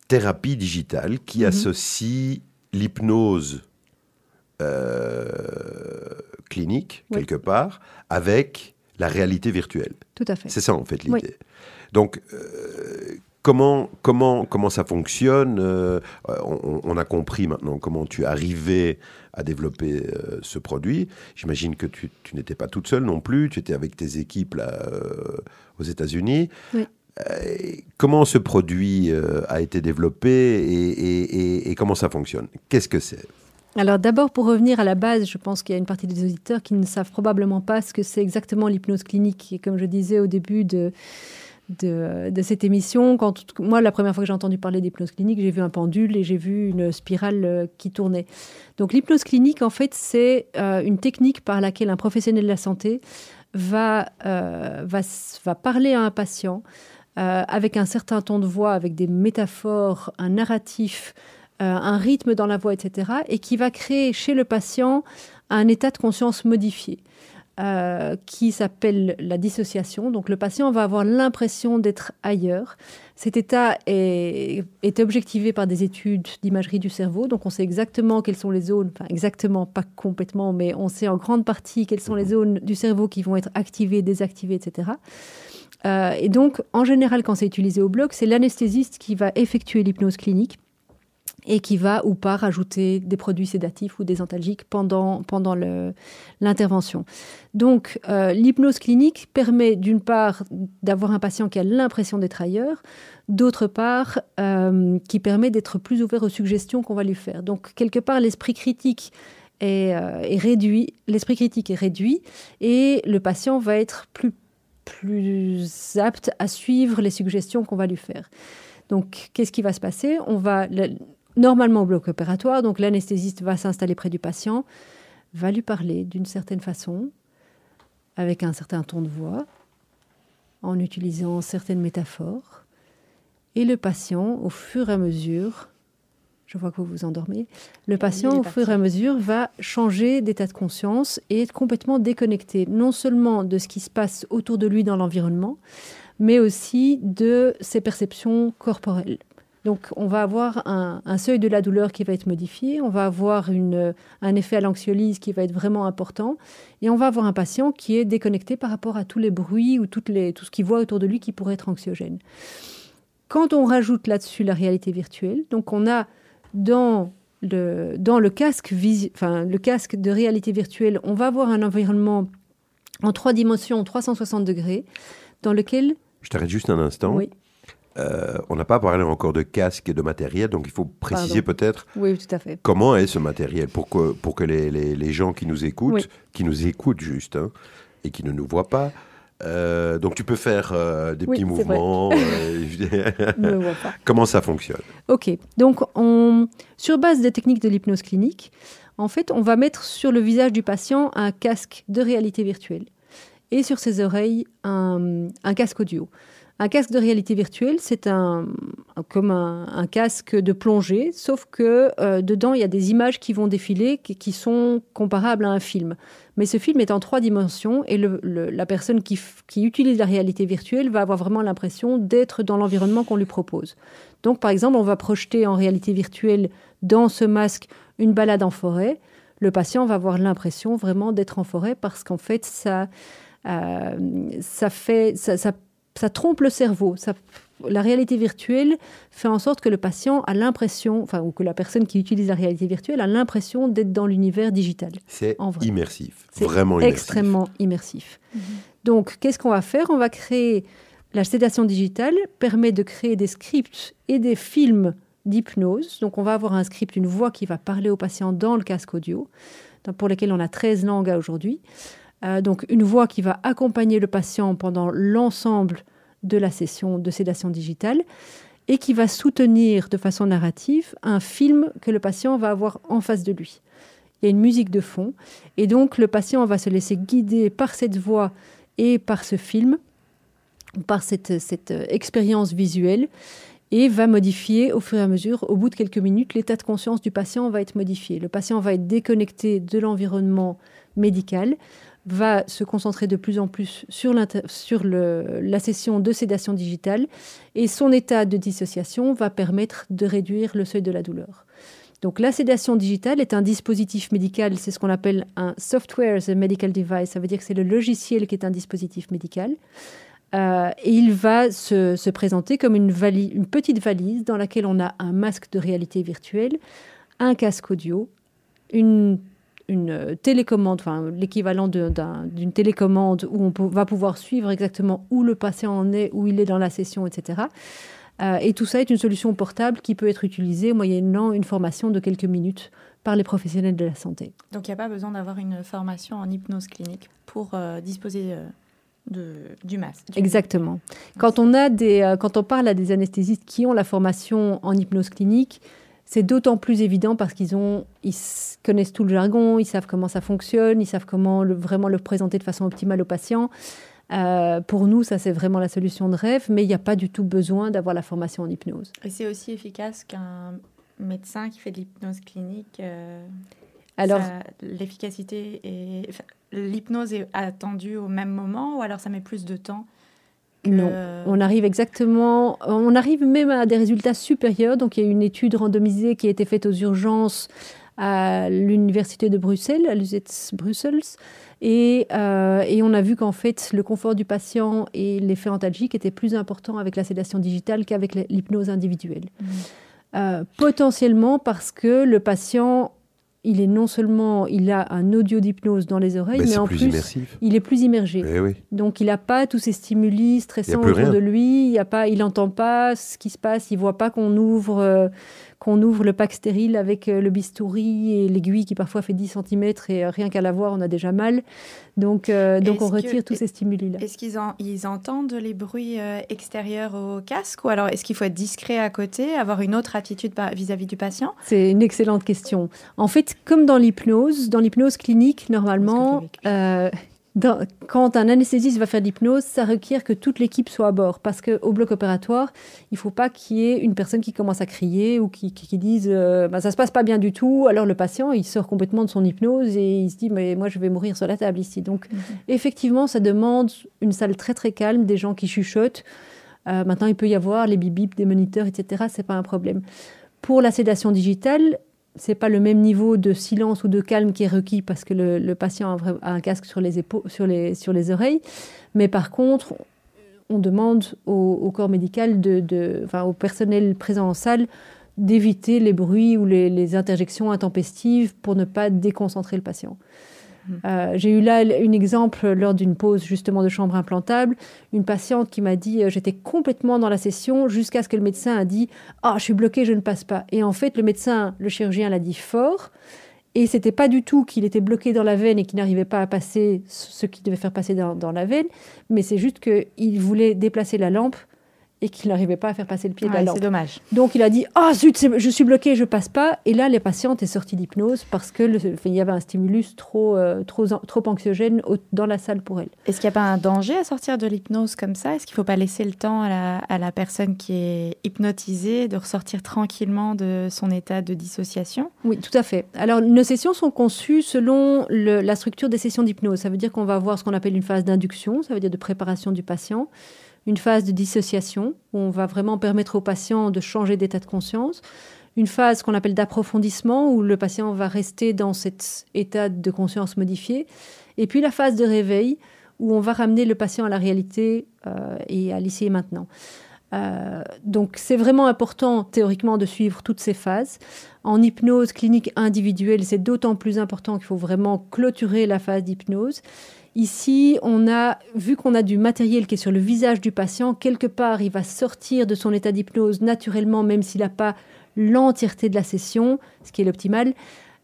[SPEAKER 1] thérapie digitale qui
[SPEAKER 3] Mhm.
[SPEAKER 1] associe l'hypnose clinique,
[SPEAKER 3] Oui.
[SPEAKER 1] quelque part, avec la réalité virtuelle.
[SPEAKER 3] Tout à fait.
[SPEAKER 1] C'est ça, en fait, l'idée.
[SPEAKER 3] Oui.
[SPEAKER 1] Donc, euh, comment, comment, comment ça fonctionne euh, on, on a compris maintenant comment tu es arrivé à développer euh, ce produit. J'imagine que tu, tu n'étais pas toute seule non plus, tu étais avec tes équipes là, euh, aux États-Unis.
[SPEAKER 3] Oui.
[SPEAKER 1] Euh, comment ce produit euh, a été développé et, et- et- et comment ça fonctionne? Qu'est-ce que c'est?
[SPEAKER 3] Alors d'abord, pour revenir à la base, je pense qu'il y a une partie des auditeurs qui ne savent probablement pas ce que c'est exactement l'hypnose clinique. Et comme je disais au début de, cette émission, quand moi, la première fois que j'ai entendu parler d'hypnose clinique, j'ai vu un pendule et j'ai vu une spirale euh, qui tournait. Donc l'hypnose clinique, en fait, c'est euh, une technique par laquelle un professionnel de la santé va, euh, parler à un patient avec un certain ton de voix, avec des métaphores, un narratif, un rythme dans la voix, etc., et qui va créer chez le patient un état de conscience modifié. euh, qui s'appelle la dissociation. Donc le patient va avoir l'impression d'être ailleurs. Cet état est, est objectivé par des études d'imagerie du cerveau. Donc on sait exactement quelles sont les zones, enfin exactement, pas complètement, mais on sait en grande partie quelles sont les zones du cerveau qui vont être activées, désactivées, etc. Euh, et donc, en général, quand c'est utilisé au bloc, c'est l'anesthésiste qui va effectuer l'hypnose clinique et qui va ou pas rajouter des produits sédatifs ou des antalgiques pendant, pendant l'intervention. Donc, euh, l'hypnose clinique permet d'une part d'avoir un patient qui a l'impression d'être ailleurs, d'autre part euh, qui permet d'être plus ouvert aux suggestions qu'on va lui faire. Donc, quelque part, l'esprit critique est, euh, est réduit, l'esprit critique est réduit et le patient va être plus, plus apte à suivre les suggestions qu'on va lui faire. Donc, qu'est-ce qui va se passer? On va normalement au bloc opératoire, donc l'anesthésiste va s'installer près du patient, va lui parler d'une certaine façon, avec un certain ton de voix, en utilisant certaines métaphores, et le patient, au fur et à mesure, je vois que vous vous endormez, le patient, au fur et à mesure, va changer d'état de conscience et être complètement déconnecté, non seulement de ce qui se passe autour de lui dans l'environnement, mais aussi de ses perceptions corporelles. Donc, on va avoir un, un seuil de la douleur qui va être modifié, on va avoir une, un effet à l'anxiolyse qui va être vraiment important, et on va avoir un patient qui est déconnecté par rapport à tous les bruits ou toutes les, tout ce qu'il voit autour de lui qui pourrait être anxiogène. Quand on rajoute là-dessus la réalité virtuelle, donc on a dans le, dans le casque, enfin, le casque de réalité virtuelle, on va avoir un environnement en trois dimensions, 360 degrés, dans lequel...
[SPEAKER 1] Je t'arrête juste un instant.
[SPEAKER 3] Oui,
[SPEAKER 1] Euh, on n'a pas parlé encore de casque et de matériel, donc il faut préciser peut-être
[SPEAKER 3] oui, tout à fait.
[SPEAKER 1] comment est ce matériel pour que, pour que les, les- les gens qui nous écoutent,
[SPEAKER 3] Oui.
[SPEAKER 1] qui nous écoutent juste, hein, et qui ne nous voient pas, euh, donc tu peux faire euh, des
[SPEAKER 3] Oui,
[SPEAKER 1] petits mouvements. *laughs* euh, *laughs* comment ça fonctionne
[SPEAKER 3] Ok, donc on, sur base des techniques de l'hypnose clinique, en fait, on va mettre sur le visage du patient un casque de réalité virtuelle et sur ses oreilles un, un casque audio. Un casque de réalité virtuelle, c'est un, comme un, casque de plongée, sauf que euh, dedans, il y a des images qui vont défiler qui, qui sont comparables à un film. Mais ce film est en trois dimensions et la personne qui, utilise la réalité virtuelle va avoir vraiment l'impression d'être dans l'environnement qu'on lui propose. Donc, par exemple, on va projeter en réalité virtuelle dans ce masque une balade en forêt. le patient va avoir l'impression vraiment d'être en forêt parce qu'en fait, ça, euh, ça, fait, ça, ça, trompe le cerveau. Ça, la réalité virtuelle fait en sorte que le patient a l'impression, enfin, ou que la personne qui utilise la réalité virtuelle a l'impression d'être dans l'univers digital.
[SPEAKER 1] C'est immersif, vraiment immersif.
[SPEAKER 3] extrêmement immersif. Mm -hmm. Donc, qu'est-ce qu'on va faire? On va créer la sédation digitale permet de créer des scripts et des films d'hypnose. Donc, on va avoir un script, une voix qui va parler au patient dans le casque audio, pour lesquels on a 13 langues aujourd'hui. Euh, donc, une voix qui va accompagner le patient pendant l'ensemble de la session de sédation digitale et qui va soutenir de façon narrative un film que le patient va avoir en face de lui. Il y a une musique de fond et donc le patient va se laisser guider par cette voix et par ce film, par cette, cette expérience visuelle et va modifier au fur et à mesure, au bout de quelques minutes, l'état de conscience du patient va être modifié. Le patient va être déconnecté de l'environnement médical, va se concentrer de plus en plus sur, la session de sédation digitale et son état de dissociation va permettre de réduire le seuil de la douleur. Donc la sédation digitale est un dispositif médical, c'est ce qu'on appelle un software as a medical device, ça veut dire que c'est le logiciel qui est un dispositif médical. Euh, et il va se, se présenter comme une petite valise dans laquelle on a un masque de réalité virtuelle, un casque audio, une une télécommande, enfin l'équivalent d'une télécommande où on peut, va pouvoir suivre exactement où le patient en est, où il est dans la session, etc. Euh, et tout ça est une solution portable qui peut être utilisée moyennant une formation de quelques minutes par les professionnels de la santé.
[SPEAKER 2] Donc il n'y a pas besoin d'avoir une formation en hypnose clinique pour euh, disposer euh, de, du masque. Du...
[SPEAKER 3] Exactement. Quand on, a des, euh, quand on parle à des anesthésistes qui ont la formation en hypnose clinique, c'est d'autant plus évident parce qu'ils ont, ils connaissent tout le jargon, ils savent comment ça fonctionne, ils savent comment le, vraiment le présenter de façon optimale au patient. Euh, pour nous, ça c'est vraiment la solution de rêve, mais il n'y a pas du tout besoin d'avoir la formation en hypnose.
[SPEAKER 2] Et c'est aussi efficace qu'un médecin qui fait de l'hypnose clinique. Euh,
[SPEAKER 3] alors,
[SPEAKER 2] l'efficacité et l'hypnose est attendue au même moment ou alors ça met plus de temps
[SPEAKER 3] non, on arrive exactement, on arrive même à des résultats supérieurs. Donc il y a une étude randomisée qui a été faite aux urgences à l'université de Bruxelles, à l'UZS Brussels, et, euh, et, on a vu qu'en fait le confort du patient et l'effet antalgique étaient plus importants avec la sédation digitale qu'avec l'hypnose individuelle. Mmh. Euh, potentiellement parce que le patient il est non seulement il a un audio d'hypnose dans les oreilles, mais, mais en plus, il est plus immergé.
[SPEAKER 1] Eh oui.
[SPEAKER 3] Donc il n'a pas tous ces stimuli stressants autour
[SPEAKER 1] rien.
[SPEAKER 3] de lui. Il a pas, il n'entend pas ce qui se passe. Il voit pas qu'on ouvre euh, qu'on ouvre le pack stérile avec euh, le bistouri et l'aiguille qui parfois fait 10 cm et euh, rien qu'à la voir on a déjà mal. Donc euh, donc on retire
[SPEAKER 2] que,
[SPEAKER 3] tous ces stimuli là.
[SPEAKER 2] Est-ce qu'ils en, ils entendent les bruits extérieurs au casque ou alors est-ce qu'il faut être discret à côté, avoir une autre attitude vis-à-vis -vis du patient?
[SPEAKER 3] C'est une excellente question. En fait, comme dans l'hypnose, dans l'hypnose clinique normalement dans, quand un anesthésiste va faire l'hypnose, ça requiert que toute l'équipe soit à bord. Parce qu'au bloc opératoire, il ne faut pas qu'il y ait une personne qui commence à crier ou qui, qui, qui dise euh, bah, ça ne se passe pas bien du tout. Alors le patient, il sort complètement de son hypnose et il se dit mais moi je vais mourir sur la table ici. Donc mm -hmm. effectivement, ça demande une salle très très calme, des gens qui chuchotent. Euh, maintenant, il peut y avoir les bip des moniteurs, etc. Ce n'est pas un problème. Pour la sédation digitale, c'est pas le même niveau de silence ou de calme qui est requis parce que le, patient a un, casque sur les, épaules, sur, les, sur les oreilles. Mais par contre, on demande au, corps médical, enfin, au personnel présent en salle, d'éviter les bruits ou les, interjections intempestives pour ne pas déconcentrer le patient. Euh, J'ai eu là un exemple lors d'une pause justement de chambre implantable, une patiente qui m'a dit euh, j'étais complètement dans la session jusqu'à ce que le médecin a dit ah je suis bloqué je ne passe pas et en fait le médecin le chirurgien l'a dit fort. Et c'était pas du tout qu'il était bloqué dans la veine et qu'il n'arrivait pas à passer ce qu'il devait faire passer dans, dans la veine mais c'est juste qu'il voulait déplacer la lampe et qu'il n'arrivait pas à faire passer le pied
[SPEAKER 2] ouais,
[SPEAKER 3] de la lampe.
[SPEAKER 2] C'est dommage.
[SPEAKER 3] Donc il a dit ah oh, zut, je suis bloqué, je passe pas. Et là, les patientes est sortie d'hypnose parce que le, il y avait un stimulus trop euh, trop trop anxiogène au, dans la salle pour elle.
[SPEAKER 2] Est-ce qu'il n'y a pas un danger à sortir de l'hypnose comme ça? Est-ce qu'il ne faut pas laisser le temps à la, à la, personne qui est hypnotisée de ressortir tranquillement de son état de dissociation?
[SPEAKER 3] Oui, tout à fait. Alors nos sessions sont conçues selon le, la structure des sessions d'hypnose. Ça veut dire qu'on va avoir ce qu'on appelle une phase d'induction, ça veut dire de préparation du patient une phase de dissociation où on va vraiment permettre au patient de changer d'état de conscience, une phase qu'on appelle d'approfondissement où le patient va rester dans cet état de conscience modifié, et puis la phase de réveil où on va ramener le patient à la réalité euh, et à l'ici et maintenant. Euh, donc c'est vraiment important théoriquement de suivre toutes ces phases. En hypnose clinique individuelle, c'est d'autant plus important qu'il faut vraiment clôturer la phase d'hypnose. Ici, on a vu qu'on a du matériel qui est sur le visage du patient. Quelque part, il va sortir de son état d'hypnose naturellement, même s'il n'a pas l'entièreté de la session, ce qui est l'optimal.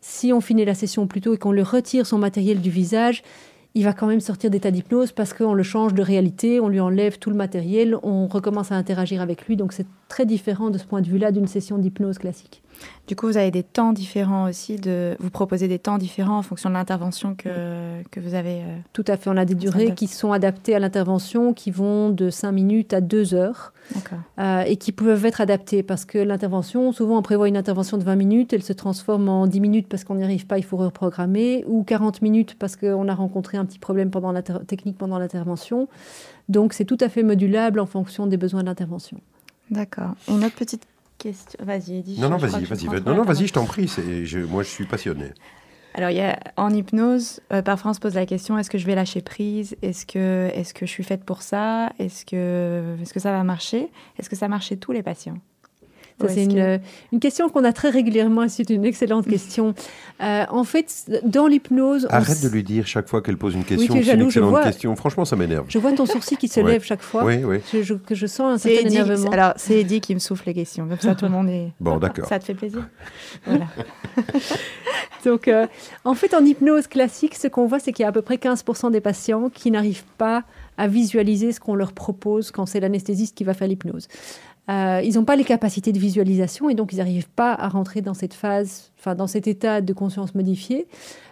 [SPEAKER 3] Si on finit la session plus tôt et qu'on le retire son matériel du visage, il va quand même sortir d'état d'hypnose parce qu'on le change de réalité, on lui enlève tout le matériel, on recommence à interagir avec lui. Donc c'est très différent de ce point de vue-là d'une session d'hypnose classique.
[SPEAKER 2] Du coup, vous avez des temps différents aussi, de, vous proposez des temps différents en fonction de l'intervention que, que vous avez. Euh,
[SPEAKER 3] Tout à fait, on a des durées qui sont adaptées à l'intervention, qui vont de 5 minutes à 2 heures, euh, et qui peuvent être adaptées parce que l'intervention, souvent on prévoit une intervention de 20 minutes, elle se transforme en 10 minutes parce qu'on n'y arrive pas, il faut reprogrammer, ou 40 minutes parce qu'on a rencontré un petit problème pendant la technique pendant l'intervention. Donc c'est tout à fait modulable en fonction des besoins d'intervention.
[SPEAKER 2] D'accord. Une autre petite Vas-y, Edith.
[SPEAKER 1] Non, non, vas-y, vas-y. Non, non, vas-y, je t'en prie. Je, moi, je suis passionné.
[SPEAKER 2] Alors, il y a, en hypnose, euh, parfois on se pose la question est-ce que je vais lâcher prise? Est-ce que, est que je suis faite pour ça? Est-ce que, est -ce que ça va marcher? Est-ce que ça marche chez tous les patients?
[SPEAKER 3] C'est une, une, question qu'on a très régulièrement. C'est une excellente question. Euh, en fait, dans l'hypnose.
[SPEAKER 1] Arrête de lui dire chaque fois qu'elle pose une question. c'est une excellente question. Franchement, ça m'énerve.
[SPEAKER 3] Je vois ton sourcil qui se lève chaque fois.
[SPEAKER 1] Oui, oui.
[SPEAKER 3] Je, que je sens un certain énervement.
[SPEAKER 2] Alors, c'est Eddie qui me souffle les questions. Comme ça, tout le monde est. *laughs*
[SPEAKER 1] Bon, d'accord.
[SPEAKER 2] Ça te fait plaisir *laughs* Voilà. *laughs*
[SPEAKER 3] Donc, euh, en fait, en hypnose classique, ce qu'on voit, c'est qu'il y a à peu près 15% des patients qui n'arrivent pas à visualiser ce qu'on leur propose quand c'est l'anesthésiste qui va faire l'hypnose. Euh, ils n'ont pas les capacités de visualisation et donc ils n'arrivent pas à rentrer dans cette phase, enfin dans cet état de conscience modifié.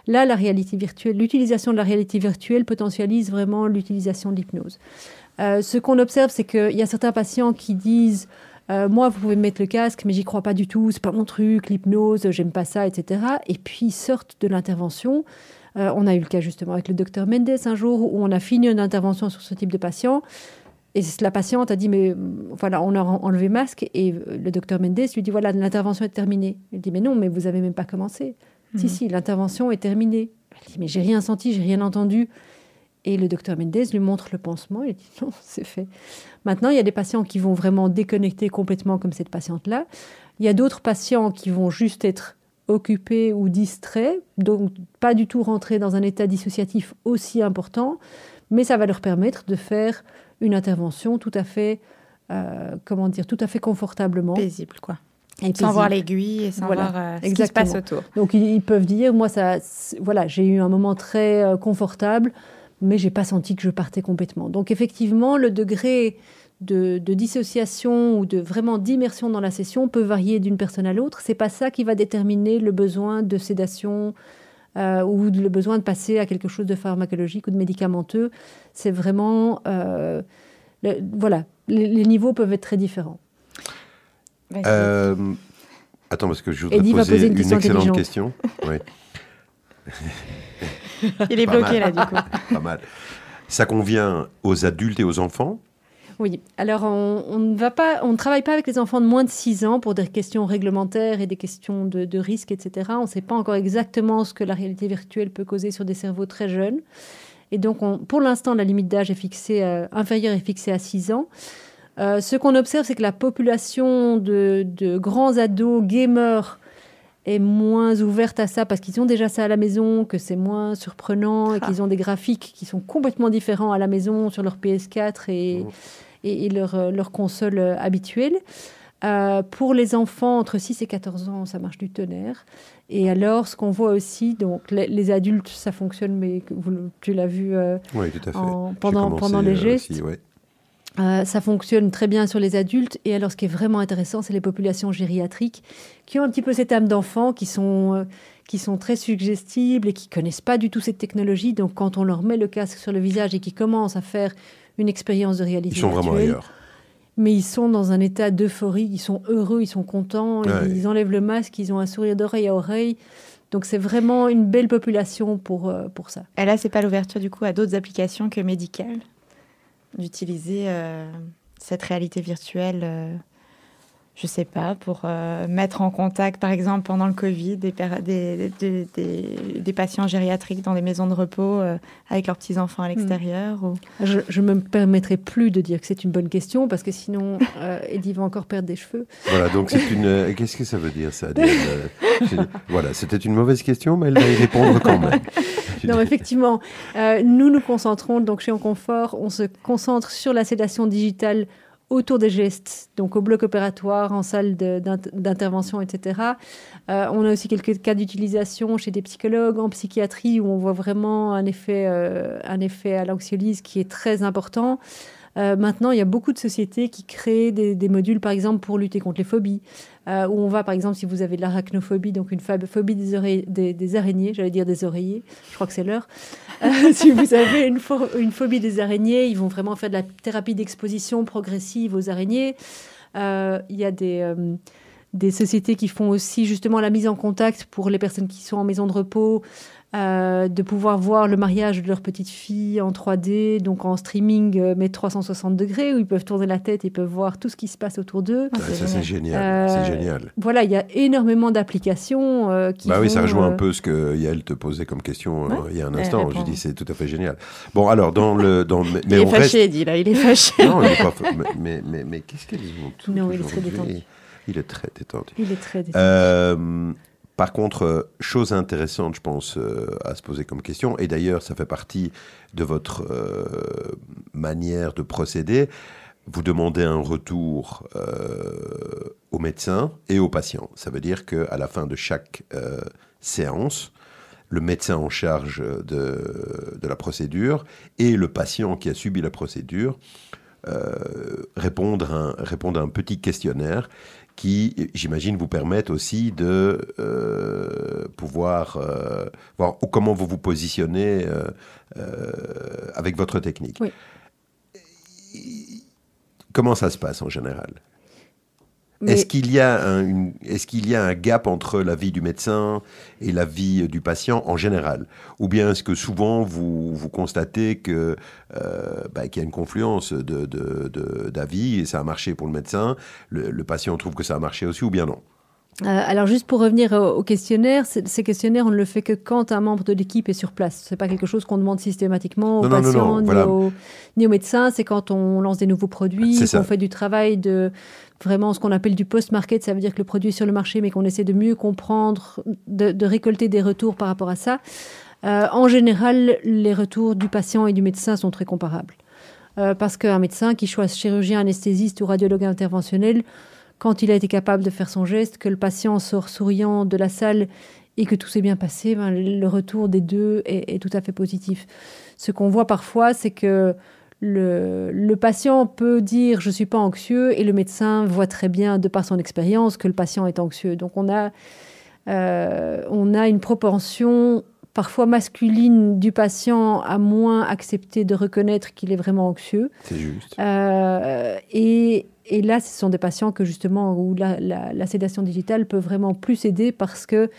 [SPEAKER 3] Là, la réalité virtuelle, l'utilisation de la réalité virtuelle potentialise vraiment l'utilisation de l'hypnose. Euh, ce qu'on observe, c'est qu'il y a certains patients qui disent euh, moi, vous pouvez me mettre le casque, mais j'y crois pas du tout, c'est pas mon truc, l'hypnose, j'aime pas ça, etc. Et puis ils sortent de l'intervention. on a eu le cas justement avec le docteur Mendes un jour où on a fini une intervention sur ce type de patient. Et la patiente a dit, mais voilà, on a enlevé masque. Et le docteur Mendes lui dit, voilà, l'intervention est terminée. Il dit, mais non, mais vous avez même pas commencé. Si, mhm. si, l'intervention est terminée. Elle dit, mais j'ai rien senti, j'ai rien entendu. Et le docteur Mendes lui montre le pansement. Il dit, *laughs* non, c'est fait. Maintenant, il y a des patients qui vont vraiment déconnecter complètement, comme cette patiente-là. Il y a d'autres patients qui vont juste être occupés ou distraits, donc pas du tout rentrer dans un état dissociatif aussi important, mais ça va leur permettre de faire une intervention tout à fait, euh, comment dire, tout à fait confortablement.
[SPEAKER 2] Paisible, quoi. Et sans voir l'aiguille et sans voir euh, ce qui se passe autour.
[SPEAKER 3] Donc ils, peuvent dire, moi ça, voilà, j'ai eu un moment très euh, confortable, mais j'ai pas senti que je partais complètement. Donc effectivement, le degré de, dissociation ou de vraiment d'immersion dans la session peut varier d'une personne à l'autre. C'est pas ça qui va déterminer le besoin de sédation ou le besoin de passer à quelque chose de pharmacologique ou de médicamenteux. C'est vraiment voilà, les, niveaux peuvent être très différents.
[SPEAKER 1] Euh, attends, parce que je voudrais poser, une, excellente question. *laughs*
[SPEAKER 2] Il est bloqué là, du coup.
[SPEAKER 1] Pas mal. Ça convient aux adultes et aux enfants
[SPEAKER 3] oui, alors on, ne travaille pas avec les enfants de moins de 6 ans pour des questions réglementaires et des questions de, de risque, etc. On ne sait pas encore exactement ce que la réalité virtuelle peut causer sur des cerveaux très jeunes. Et donc, pour l'instant, la limite d'âge est fixée, euh, inférieure est fixée à 6 ans. Euh, ce qu'on observe, c'est que la population de, grands ados gamers est moins ouverte à ça parce qu'ils ont déjà ça à la maison, que c'est moins surprenant et ah. qu'ils ont des graphiques qui sont complètement différents à la maison sur leur PS4 et, et, leur, euh, leur, console habituelle. pour les enfants entre 6 et 14 ans, ça marche du tonnerre. Et alors, ce qu'on voit aussi, donc les, adultes, ça fonctionne, mais tu l'as vu euh, pendant, pendant les gestes. Euh, ça fonctionne très bien sur les adultes. Et alors, ce qui est vraiment intéressant, c'est les populations gériatriques qui ont un petit peu cette âme d'enfant, qui sont, euh, qui sont très suggestibles et qui connaissent pas du tout cette technologie. Donc, quand on leur met le casque sur le visage et qu'ils commencent à faire une expérience de réalité
[SPEAKER 1] ils sont vraiment ailleurs
[SPEAKER 3] mais ils sont dans un état d'euphorie, ils sont heureux, ils sont contents, ils enlèvent le masque, ils ont un sourire d'oreille à oreille. Donc c'est vraiment une belle population pour, euh, pour ça.
[SPEAKER 2] Et là, c'est pas l'ouverture du coup à d'autres applications que médicales d'utiliser euh, cette réalité virtuelle euh, je sais pas, pour euh, mettre en contact, par exemple, pendant le Covid, des, des, des, des, patients gériatriques dans des maisons de repos euh, avec leurs petits-enfants à hmm. l'extérieur ou...
[SPEAKER 3] Je ne me permettrai plus de dire que c'est une bonne question, parce que sinon, euh, Eddie va encore perdre des cheveux.
[SPEAKER 1] Voilà, donc c'est une... Qu'est-ce que ça veut dire, ça Voilà, c'était une mauvaise question, mais elle va y répondre quand même. *laughs*
[SPEAKER 3] non, effectivement, nous nous concentrons, donc chez Onconfort, on se concentre sur la sédation digitale autour des gestes, donc au bloc opératoire, en salle d'intervention, etc. Euh, on a aussi quelques cas d'utilisation chez des psychologues, en psychiatrie, où on voit vraiment un effet, euh, un effet à l'anxiolyse qui est très important. Euh, maintenant, il y a beaucoup de sociétés qui créent des, modules, par exemple, pour lutter contre les phobies. Euh, où on va, par exemple, si vous avez de l'arachnophobie, donc une phobie des, araignées, j'allais dire des oreillers, je crois que c'est l'heure. Euh, *laughs* si vous avez une, phobie des araignées, ils vont vraiment faire de la thérapie d'exposition progressive aux araignées. Il y a des sociétés qui font aussi justement la mise en contact pour les personnes qui sont en maison de repos, euh, de pouvoir voir le mariage de leur petite fille en 3D, donc en streaming, euh, mais 360 degrés, où ils peuvent tourner la tête, ils peuvent voir tout ce qui se passe autour d'eux.
[SPEAKER 1] ça, c'est génial. c'est euh, génial.
[SPEAKER 3] Voilà, il y a énormément d'applications qui.
[SPEAKER 1] Bah oui, ça rejoint un peu ce que Yael te posait comme question il y a un instant. Je dis, c'est tout à fait génial. Bon, alors, dans le. *laughs* Dans,
[SPEAKER 2] mais il est fâché, dit là, il est fâché.
[SPEAKER 1] non, il n'est pas. Mais, mais, mais, qu'est-ce qu'elles ont tout
[SPEAKER 3] Non, il est très détendu.
[SPEAKER 1] Il est très détendu.
[SPEAKER 3] Il est très détendu.
[SPEAKER 1] Par contre, euh, chose intéressante, je pense, euh, à se poser comme question, et d'ailleurs, ça fait partie de votre euh, manière de procéder, vous demandez un retour au médecin et au patient. Ça veut dire qu'à la fin de chaque séance, le médecin en charge de, la procédure et le patient qui a subi la procédure répondent à un petit questionnaire qui, j'imagine, vous permettent aussi de euh, pouvoir euh, voir comment vous vous positionnez euh, avec votre technique. Comment ça se passe en général? Est-ce qu'il y, a un, est qu'il y a un gap entre la vie du médecin et la vie du patient en général? Ou bien est-ce que souvent vous, vous constatez que, euh, bah, qu'il y a une confluence d'avis de, de, et ça a marché pour le médecin, le patient trouve que ça a marché aussi ou bien non?
[SPEAKER 3] Euh, alors juste pour revenir au, questionnaire, ces questionnaires, on ne le fait que quand un membre de l'équipe est sur place. C'est pas quelque chose qu'on demande systématiquement aux patients ni, aux, médecins. C'est quand on lance des nouveaux produits, qu'on fait du travail de vraiment ce qu'on appelle du post-market. Ça veut dire que le produit est sur le marché, mais qu'on essaie de mieux comprendre, de, récolter des retours par rapport à ça. Euh, en général, les retours du patient et du médecin sont très comparables. Euh, parce qu'un médecin qui choisit chirurgien, anesthésiste ou radiologue interventionnel, quand il a été capable de faire son geste, que le patient sort souriant de la salle et que tout s'est bien passé, ben, le retour des deux est, tout à fait positif. Ce qu'on voit parfois, c'est que le, patient peut dire je ne suis pas anxieux et le médecin voit très bien, de par son expérience, que le patient est anxieux. Donc on a, euh, on a une propension parfois masculine du patient à moins accepter de reconnaître qu'il est vraiment anxieux.
[SPEAKER 1] C'est juste.
[SPEAKER 3] Euh, et, et là, ce sont des patients que justement où la, sédation digitale peut vraiment plus aider parce que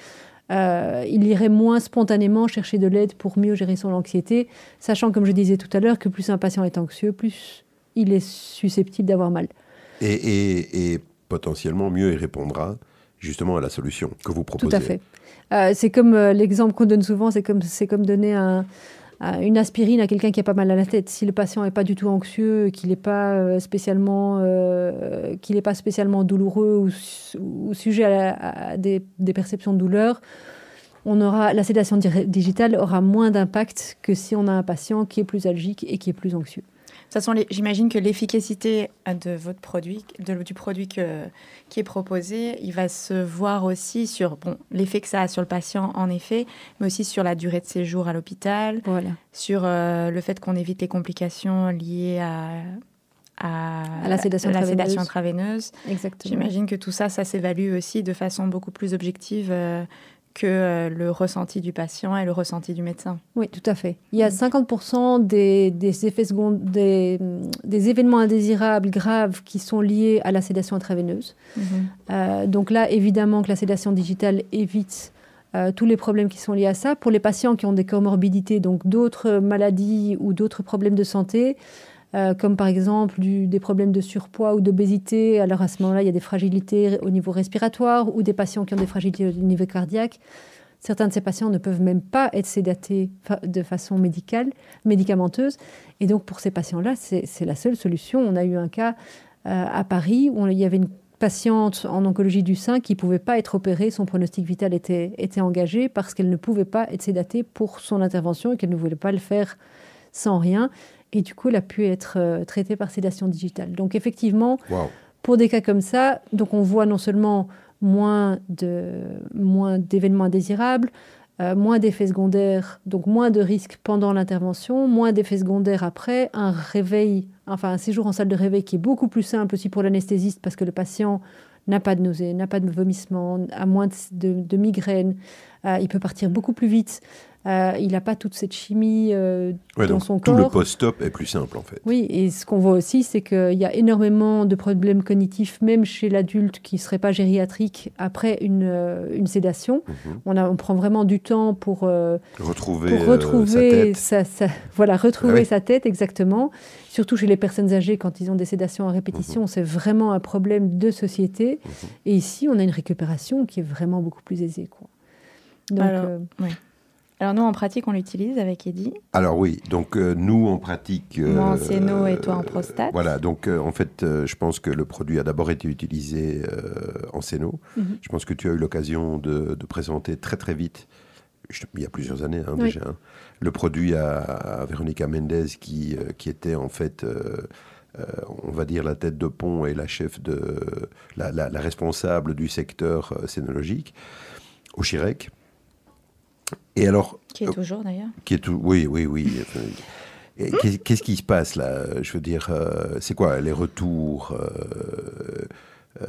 [SPEAKER 3] euh, il irait moins spontanément chercher de l'aide pour mieux gérer son anxiété, sachant, comme je disais tout à l'heure, que plus un patient est anxieux, plus il est susceptible d'avoir mal.
[SPEAKER 1] Et, potentiellement mieux il répondra justement à la solution que vous proposez.
[SPEAKER 3] Tout à fait. Euh, c'est comme euh, l'exemple qu'on donne souvent, c'est comme, comme donner un, une aspirine à quelqu'un qui a pas mal à la tête. Si le patient n'est pas du tout anxieux, qu'il n'est pas euh, spécialement, euh, pas spécialement douloureux ou, sujet à, des, perceptions de douleur, la sédation digitale aura moins d'impact que si on a un patient qui est plus algique et qui est plus anxieux
[SPEAKER 2] façon, j'imagine que l'efficacité de votre produit, de, du produit que, qui est proposé, il va se voir aussi sur bon, l'effet que ça a sur le patient, en effet, mais aussi sur la durée de séjour à l'hôpital,
[SPEAKER 3] voilà.
[SPEAKER 2] sur euh, le fait qu'on évite les complications liées à,
[SPEAKER 3] à, la sédation,
[SPEAKER 2] intraveineuse.
[SPEAKER 3] Exactement.
[SPEAKER 2] J'imagine que tout ça, ça s'évalue aussi de façon beaucoup plus objective euh, que euh, le ressenti du patient et le ressenti du médecin.
[SPEAKER 3] Oui, tout à fait. Il y a 50% des, des effets des, des, événements indésirables graves qui sont liés à la sédation intraveineuse. Mhm. Euh, donc là, évidemment que la sédation digitale évite euh, tous les problèmes qui sont liés à ça. Pour les patients qui ont des comorbidités, donc d'autres maladies ou d'autres problèmes de santé, euh, comme par exemple des problèmes de surpoids ou d'obésité. Alors à ce moment-là, il y a des fragilités au niveau respiratoire ou des patients qui ont des fragilités au niveau cardiaque. Certains de ces patients ne peuvent même pas être sédatés de façon médicale, médicamenteuse. Et donc pour ces patients-là, c'est la seule solution. On a eu un cas euh, à Paris où il y avait une patiente en oncologie du sein qui ne pouvait pas être opérée, son pronostic vital était, était engagé parce qu'elle ne pouvait pas être sédatée pour son intervention et qu'elle ne voulait pas le faire sans rien. Et du coup, elle a pu être euh, traitée par sédation digitale. Donc effectivement, pour des cas comme ça, donc on voit non seulement moins moins d'événements indésirables, euh, moins d'effets secondaires, donc moins de risques pendant l'intervention, moins d'effets secondaires après, un réveil, enfin un séjour en salle de réveil qui est beaucoup plus simple aussi pour l'anesthésiste parce que le patient n'a pas de nausée, n'a pas de vomissement, a moins de, de migraine, euh, il peut partir beaucoup plus vite. Euh, il n'a pas toute cette chimie euh, dans son
[SPEAKER 1] corps.
[SPEAKER 3] Tout
[SPEAKER 1] le post-op est plus simple en fait.
[SPEAKER 3] Oui, et ce qu'on voit aussi, c'est qu'il y a énormément de problèmes cognitifs, même chez l'adulte qui ne serait pas gériatrique, après une, euh, une sédation. Mhm. on, a, on prend vraiment du temps pour
[SPEAKER 1] retrouver,
[SPEAKER 3] pour retrouver sa, voilà, retrouver ah sa tête exactement. Surtout chez les personnes âgées, quand ils ont des sédations à répétition, mhm. c'est vraiment un problème de société. Mhm. Et ici, on a une récupération qui est vraiment beaucoup plus aisée. Quoi.
[SPEAKER 2] Donc, alors nous, en pratique, on l'utilise avec Eddy.
[SPEAKER 1] Alors oui, donc euh, nous, on pratique...
[SPEAKER 2] Euh, Moi en séno et toi en prostate.
[SPEAKER 1] voilà, donc euh, en fait, je pense que le produit a d'abord été utilisé en séno. Mhm. Je pense que tu as eu l'occasion de, présenter très très vite, il y a plusieurs années hein, déjà, hein, le produit à, Véronica Mendez qui, qui était en fait... on va dire la tête de pont et la chef de la, la responsable du secteur scénologique au Chirec.
[SPEAKER 2] Et alors, qui est euh, toujours d'ailleurs.
[SPEAKER 1] Qui est tout, oui, oui, oui. Qu'est-ce qui se passe là Je veux dire, euh, c'est quoi les retours euh,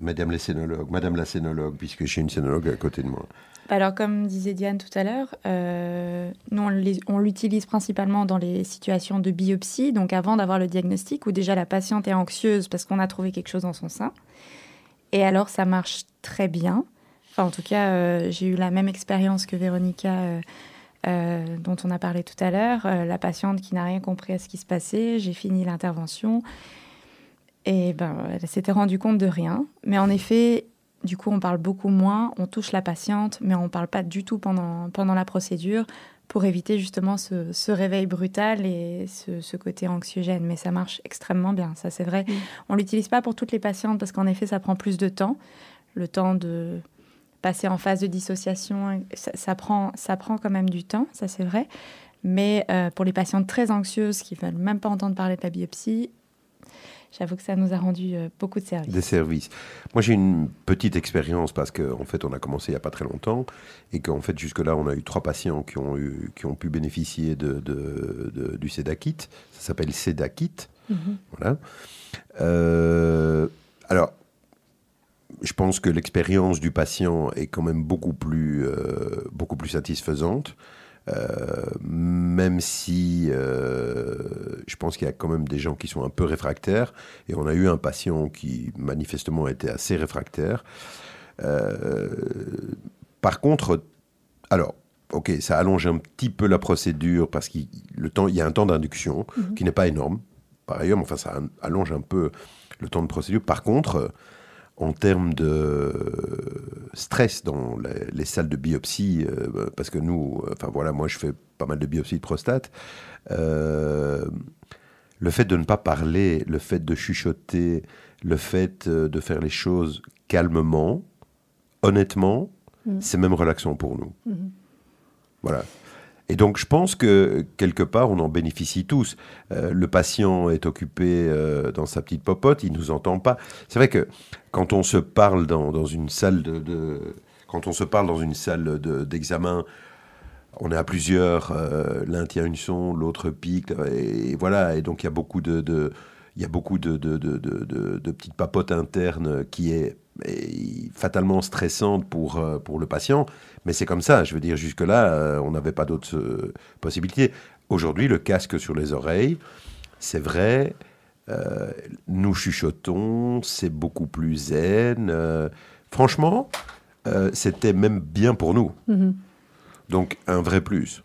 [SPEAKER 1] Madame la scénologue, Madame la scénologue, puisque j'ai une scénologue à côté de moi.
[SPEAKER 2] Alors, comme disait Diane tout à l'heure, nous, on l'utilise principalement dans les situations de biopsie, donc avant d'avoir le diagnostic, où déjà la patiente est anxieuse parce qu'on a trouvé quelque chose dans son sein. Et alors, ça marche très bien en tout cas, euh, j'ai eu la même expérience que Véronica, euh, euh, dont on a parlé tout à l'heure. la patiente qui n'a rien compris à ce qui se passait. J'ai fini l'intervention. Et ben, elle s'était rendue compte de rien. Mais en effet, du coup, on parle beaucoup moins. On touche la patiente, mais on ne parle pas du tout pendant, pendant la procédure pour éviter justement ce, réveil brutal et ce, côté anxiogène. Mais ça marche extrêmement bien, ça c'est vrai. On ne l'utilise pas pour toutes les patientes parce qu'en effet, ça prend plus de temps. Le temps de passer en phase de dissociation, ça, prend, ça prend quand même du temps, ça c'est vrai. Mais euh, pour les patientes très anxieuses qui veulent même pas entendre parler de la biopsie, j'avoue que ça nous a rendu euh, beaucoup de services.
[SPEAKER 1] Des services. Moi, j'ai une petite expérience parce qu'en en fait, on a commencé il n'y a pas très longtemps et qu'en fait, jusque-là, on a eu trois patients qui ont, eu, qui ont pu bénéficier de, de, du SEDAKIT. Ça s'appelle SEDAKIT. Mm-hmm. Voilà. Euh, alors, je pense que l'expérience du patient est quand même beaucoup plus, euh, beaucoup plus satisfaisante. Euh, même si euh, je pense qu'il y a quand même des gens qui sont un peu réfractaires, et on a eu un patient qui manifestement était assez réfractaire. par contre, alors, ok, ça allonge un petit peu la procédure parce qu'il y a un temps d'induction mhm. qui n'est pas énorme, par ailleurs, mais enfin, ça allonge un peu le temps de procédure. Par contre, en termes de stress dans les, salles de biopsie, euh, parce que nous, enfin voilà, moi je fais pas mal de biopsies de prostate, euh, le fait de ne pas parler, le fait de chuchoter, le fait euh, de faire les choses calmement, honnêtement, mm. c'est même relaxant pour nous. Mm-hmm. Voilà. Et donc, je pense que quelque part, on en bénéficie tous. Euh, le patient est occupé euh, dans sa petite popote, il nous entend pas. C'est vrai que quand on se parle dans, une salle de, quand on se parle dans une salle d'examen, on est à plusieurs. Euh, l'un tient une son, l'autre pique, et, voilà. Et donc, il y a beaucoup de il y a beaucoup de, de, de, de, petites papotes internes qui est fatalement stressante pour, pour le patient. Mais c'est comme ça, je veux dire, jusque-là, euh, on n'avait pas d'autres euh, possibilités. Aujourd'hui, le casque sur les oreilles, c'est vrai, euh, nous chuchotons, c'est beaucoup plus zen. franchement, c'était même bien pour nous. Mhm. Donc, un vrai plus.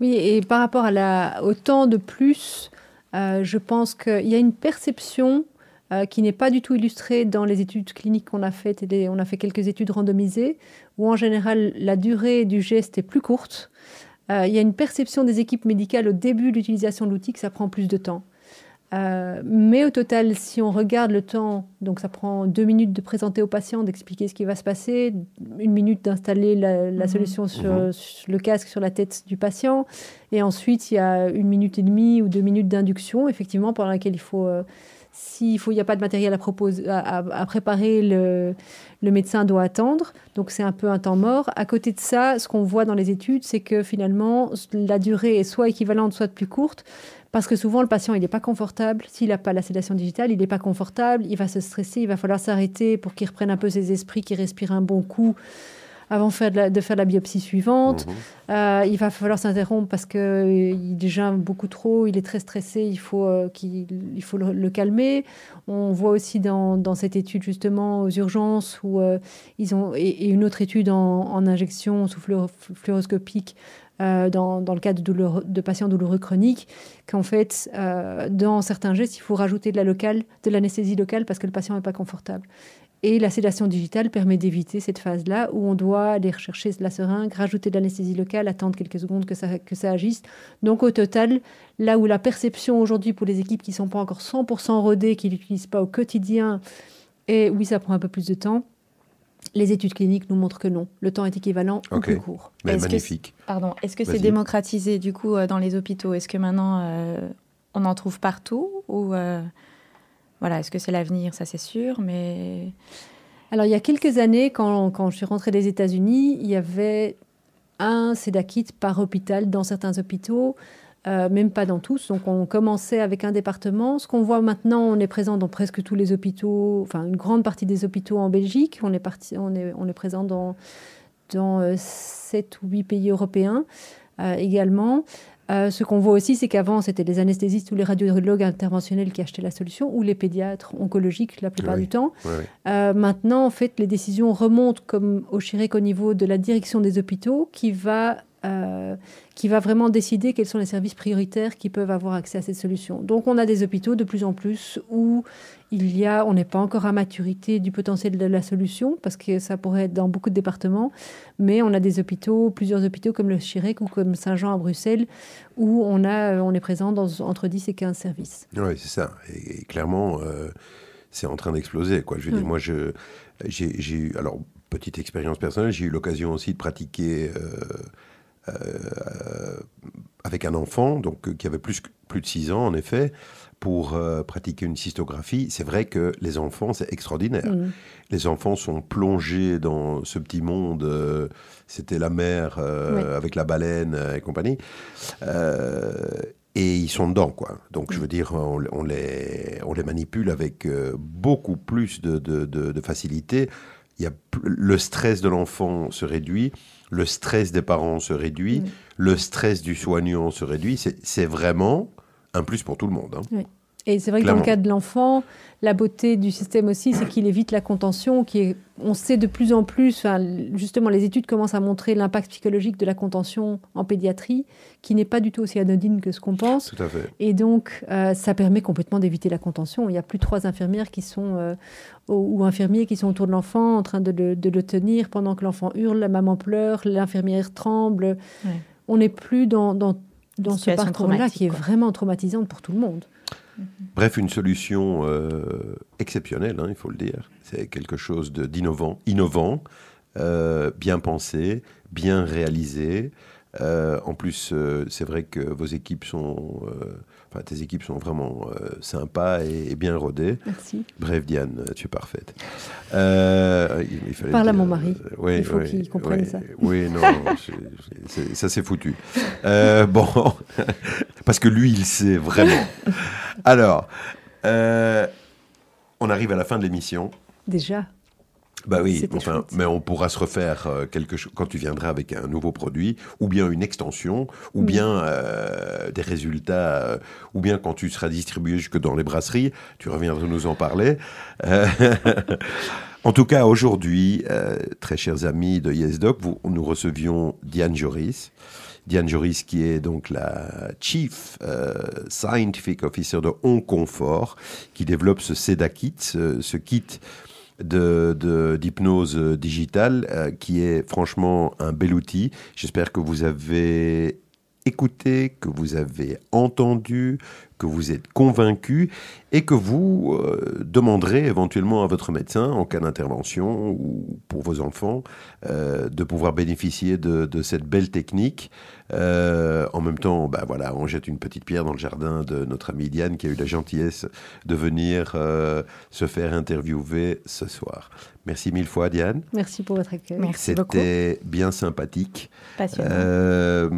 [SPEAKER 3] Oui, et par rapport à la, au temps de plus Euh, je pense qu'il y a une perception euh, qui n'est pas du tout illustrée dans les études cliniques qu'on a faites. Et on a fait quelques études randomisées où en général la durée du geste est plus courte. Euh, il y a une perception des équipes médicales au début de l'utilisation de l'outil que ça prend plus de temps. Euh, mais au total, si on regarde le temps, donc ça prend deux minutes de présenter au patient, d'expliquer ce qui va se passer, une minute d'installer la, mhm. solution mhm. sur, le casque sur la tête du patient, et ensuite il y a une minute et demie ou deux minutes d'induction, effectivement, pendant laquelle il faut, euh, s'il n'y a pas de matériel à, proposer, à, préparer, le, le, médecin doit attendre. Donc c'est un peu un temps mort. À côté de ça, ce qu'on voit dans les études, c'est que finalement la durée est soit équivalente, soit plus courte. Parce que souvent, le patient, il n'est pas confortable. S'il n'a pas la sédation digitale, il n'est pas confortable. Il va se stresser. Il va falloir s'arrêter pour qu'il reprenne un peu ses esprits, qu'il respire un bon coup avant de faire, de, faire la biopsie suivante. Mhm. Euh, il va falloir s'interrompre parce qu'il euh, déjà beaucoup trop, il est très stressé, il faut, euh, qu'il, il faut le, calmer. On voit aussi dans, dans, cette étude justement aux urgences où ils ont, et, une autre étude en, en injection sous fluoroscopique euh, dans, le cas de, de patients douloureux chroniques, qu'en fait, euh, dans certains gestes, il faut rajouter de la locale, de l'anesthésie locale parce que le patient n'est pas confortable. Et la sédation digitale permet d'éviter cette phase-là où on doit aller rechercher la seringue, rajouter de l'anesthésie locale, attendre quelques secondes que ça, que ça agisse. Donc au total, là où la perception aujourd'hui pour les équipes qui ne sont pas encore 100% rodées, qui ne l'utilisent pas au quotidien, et oui, ça prend un peu plus de temps, les études cliniques nous montrent que non. Le temps est équivalent ou plus court.
[SPEAKER 1] magnifique.
[SPEAKER 2] pardon. Est-ce que c'est démocratisé du coup euh, dans les hôpitaux? Est-ce que maintenant euh, on en trouve partout ou euh, voilà Est-ce que c'est l'avenir? Ça c'est sûr, mais
[SPEAKER 3] alors il y a quelques années, quand, quand je suis rentrée des États-Unis, il y avait un SEDAKIT par hôpital dans certains hôpitaux. Euh, même pas dans tous. Donc on commençait avec un département. Ce qu'on voit maintenant, on est présent dans presque tous les hôpitaux, enfin une grande partie des hôpitaux en Belgique. On est, parti, on est, on est présent dans, dans euh, 7 ou 8 pays européens euh, également. Euh, ce qu'on voit aussi, c'est qu'avant, c'était les anesthésistes ou les radiologues interventionnels qui achetaient la solution, ou les pédiatres oncologiques la plupart du temps. maintenant, en fait, les décisions remontent comme au CHIREC au niveau de la direction des hôpitaux, qui va euh, qui va vraiment décider quels sont les services prioritaires qui peuvent avoir accès à cette solution. Donc on a des hôpitaux de plus en plus où il y a, on n'est pas encore à maturité du potentiel de la solution, parce que ça pourrait être dans beaucoup de départements, mais on a des hôpitaux, plusieurs hôpitaux comme le Chirec ou comme Saint-Jean à Bruxelles, où on, a, on est présent dans entre 10 et 15 services.
[SPEAKER 1] Oui, c'est ça. Et, clairement, euh, c'est en train d'exploser. Quoi. Je veux dire, moi, je, j'ai, eu, alors, petite expérience personnelle, j'ai eu l'occasion aussi de pratiquer... Euh, euh, avec un enfant, donc euh, qui avait plus, plus de 6 ans en effet, pour euh, pratiquer une cystographie. C'est vrai que les enfants, c'est extraordinaire. Mmh. Les enfants sont plongés dans ce petit monde. C'était la mer avec la baleine et compagnie. et ils sont dedans, quoi. Donc, je veux dire, on, les, on les manipule avec beaucoup plus de, de, de, facilité. Il y a, le stress de l'enfant se réduit le stress des parents se réduit, le stress du soignant se réduit. C'est vraiment un plus pour tout le monde. Hein.
[SPEAKER 3] Et c'est vrai que dans le cas de l'enfant, la beauté du système aussi, c'est qu'il évite la contention. Qui est, on sait de plus en plus, justement, les études commencent à montrer l'impact psychologique de la contention en pédiatrie, qui n'est pas du tout aussi anodine que ce qu'on pense.
[SPEAKER 1] Tout à fait.
[SPEAKER 3] Et donc, euh, ça permet complètement d'éviter la contention. Il n'y a plus trois infirmières qui sont, euh, ou, infirmiers qui sont autour de l'enfant, en train de le, tenir pendant que l'enfant hurle, la maman pleure, l'infirmière tremble. On n'est plus dans, dans, dans ce parcours-là qui est vraiment traumatisante pour tout le monde.
[SPEAKER 1] Bref, une solution euh, exceptionnelle, hein, il faut le dire. C'est quelque chose d'innovant, innovant, euh, bien pensé, bien réalisé. Euh, en plus, c'est vrai que vos équipes sont, enfin tes équipes sont vraiment sympas et, bien rodées.
[SPEAKER 3] Merci.
[SPEAKER 1] Bref, Diane, tu es parfaite.
[SPEAKER 3] il, fallait Parle à mon mari. il faut qu'il comprenne ça.
[SPEAKER 1] Oui, non, *laughs* ça c'est foutu. bon, *laughs* parce que lui, il sait vraiment. *laughs* Alors, euh, on arrive à la fin de l'émission.
[SPEAKER 3] Déjà
[SPEAKER 1] Bah oui,
[SPEAKER 3] C'était
[SPEAKER 1] enfin,
[SPEAKER 3] chouette.
[SPEAKER 1] mais on pourra se refaire euh, quelque chose quand tu viendras avec un nouveau produit, ou bien une extension, ou
[SPEAKER 3] Oui.
[SPEAKER 1] bien euh, des résultats, euh, ou bien quand tu seras distribué jusque dans les brasseries, tu reviendras nous en parler. Euh, *laughs* en tout cas, aujourd'hui, très chers amis de YesDoc, nous recevions Diane Joris. Diane Joris, qui est donc la Chief euh, Scientific Officer de On Confort, qui développe ce SEDA Kit, ce, kit d'hypnose digitale, euh, qui est franchement un bel outil. J'espère que vous avez écouté, que vous avez entendu, que vous êtes convaincu et que vous euh, demanderez éventuellement à votre médecin en cas d'intervention ou pour vos enfants de pouvoir bénéficier de cette belle technique. Euh, en même temps, bah voilà, on jette une petite pierre dans le jardin de notre ami Diane qui a eu la gentillesse de venir euh, se faire interviewer ce soir. Merci mille fois Diane.
[SPEAKER 3] Merci pour votre accueil.
[SPEAKER 2] Merci beaucoup.
[SPEAKER 1] C'était bien sympathique.
[SPEAKER 2] Passionnant.
[SPEAKER 1] Euh,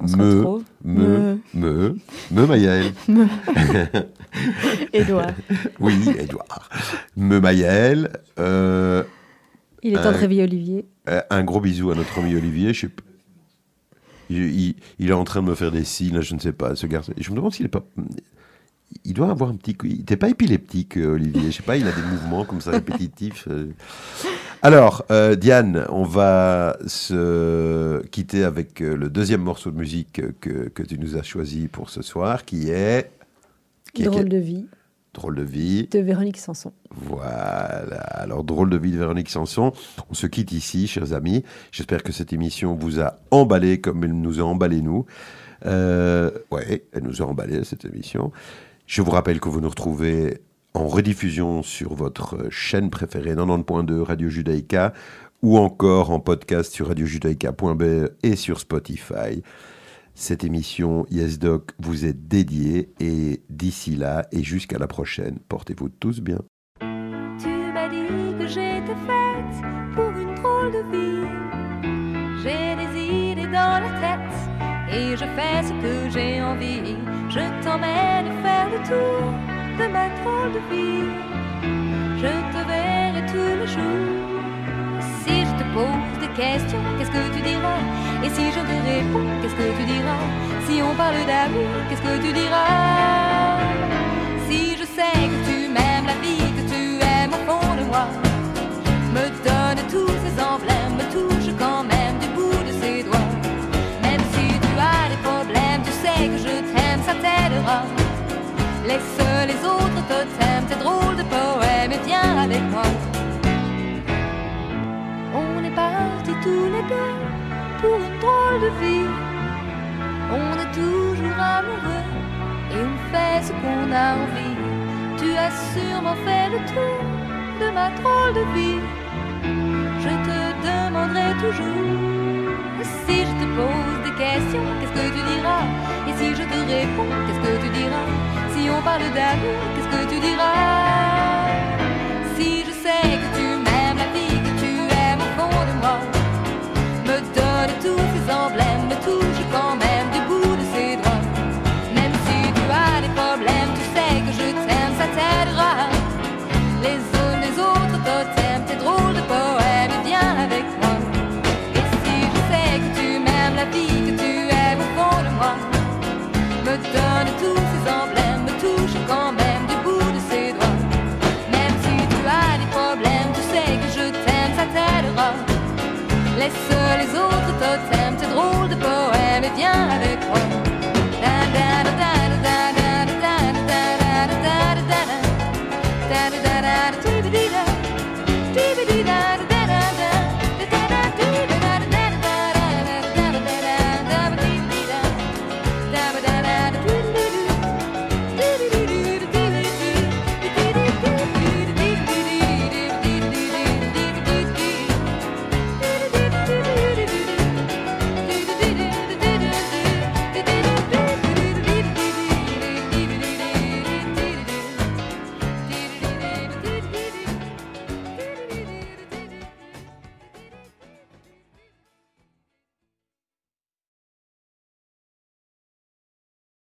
[SPEAKER 2] On se
[SPEAKER 1] me, me, me, me, Maëlle. *laughs* *laughs*
[SPEAKER 2] Édouard.
[SPEAKER 1] Oui, Edouard. Me, Maëlle. Euh,
[SPEAKER 3] Il est temps de réveiller Olivier.
[SPEAKER 1] un gros bisou à notre ami Olivier. Je sais il, est en train de me faire des signes, là, je ne sais pas, ce garçon. Je me demande s'il est pas. Il doit avoir un petit. Il n'était pas épileptique, euh, Olivier. Je sais pas, il a des mouvements comme ça répétitifs. euh. Alors, euh, Diane, on va se quitter avec le deuxième morceau de musique que, que tu nous as choisi pour ce soir, qui est. Qui est-
[SPEAKER 3] Drôle
[SPEAKER 1] est-
[SPEAKER 3] de vie
[SPEAKER 1] Drôle de vie.
[SPEAKER 3] de Véronique Sanson.
[SPEAKER 1] Voilà. Alors, drôle de vie de Véronique Sanson. On se quitte ici, chers amis. J'espère que cette émission vous a emballé comme elle nous a emballé, nous. Euh, ouais, elle nous a emballé, cette émission. Je vous rappelle que vous nous retrouvez en rediffusion sur votre chaîne préférée 90.2 Radio Judaïka ou encore en podcast sur radiojudaïka.be et sur Spotify. Cette émission Yes Doc vous est dédiée et d'ici là et jusqu'à la prochaine, portez-vous tous bien.
[SPEAKER 5] Tu m'as dit que j'étais faite pour une drôle de vie. J'ai des idées dans la tête et je fais ce que j'ai envie. Je t'emmène faire le tour de ma drôle de vie. Je te verrai tous les jours. Si je te pose des questions, qu'est-ce que tu diras? Et si je te réponds, qu'est-ce que tu diras? Si on parle d'amour, qu'est-ce que tu diras? Si je sais que tu m'aimes la vie, que tu aimes au fond de moi, me donne tous ces emblèmes, me touche quand même du bout de ses doigts. Même si tu as des problèmes, tu sais que je t'aime, ça t'aidera. Laisse les autres totems, tes drôles de poèmes et viens avec moi. On est partis tous les deux pour une drôle de vie. On est toujours amoureux et on fait ce qu'on a envie. Tu as sûrement fait le tour de ma drôle de vie. Je te demanderai toujours si je te pose des questions, qu'est-ce que tu diras? Et si je te réponds, qu'est-ce que tu diras? Si on parle d'amour, qu'est-ce que tu diras?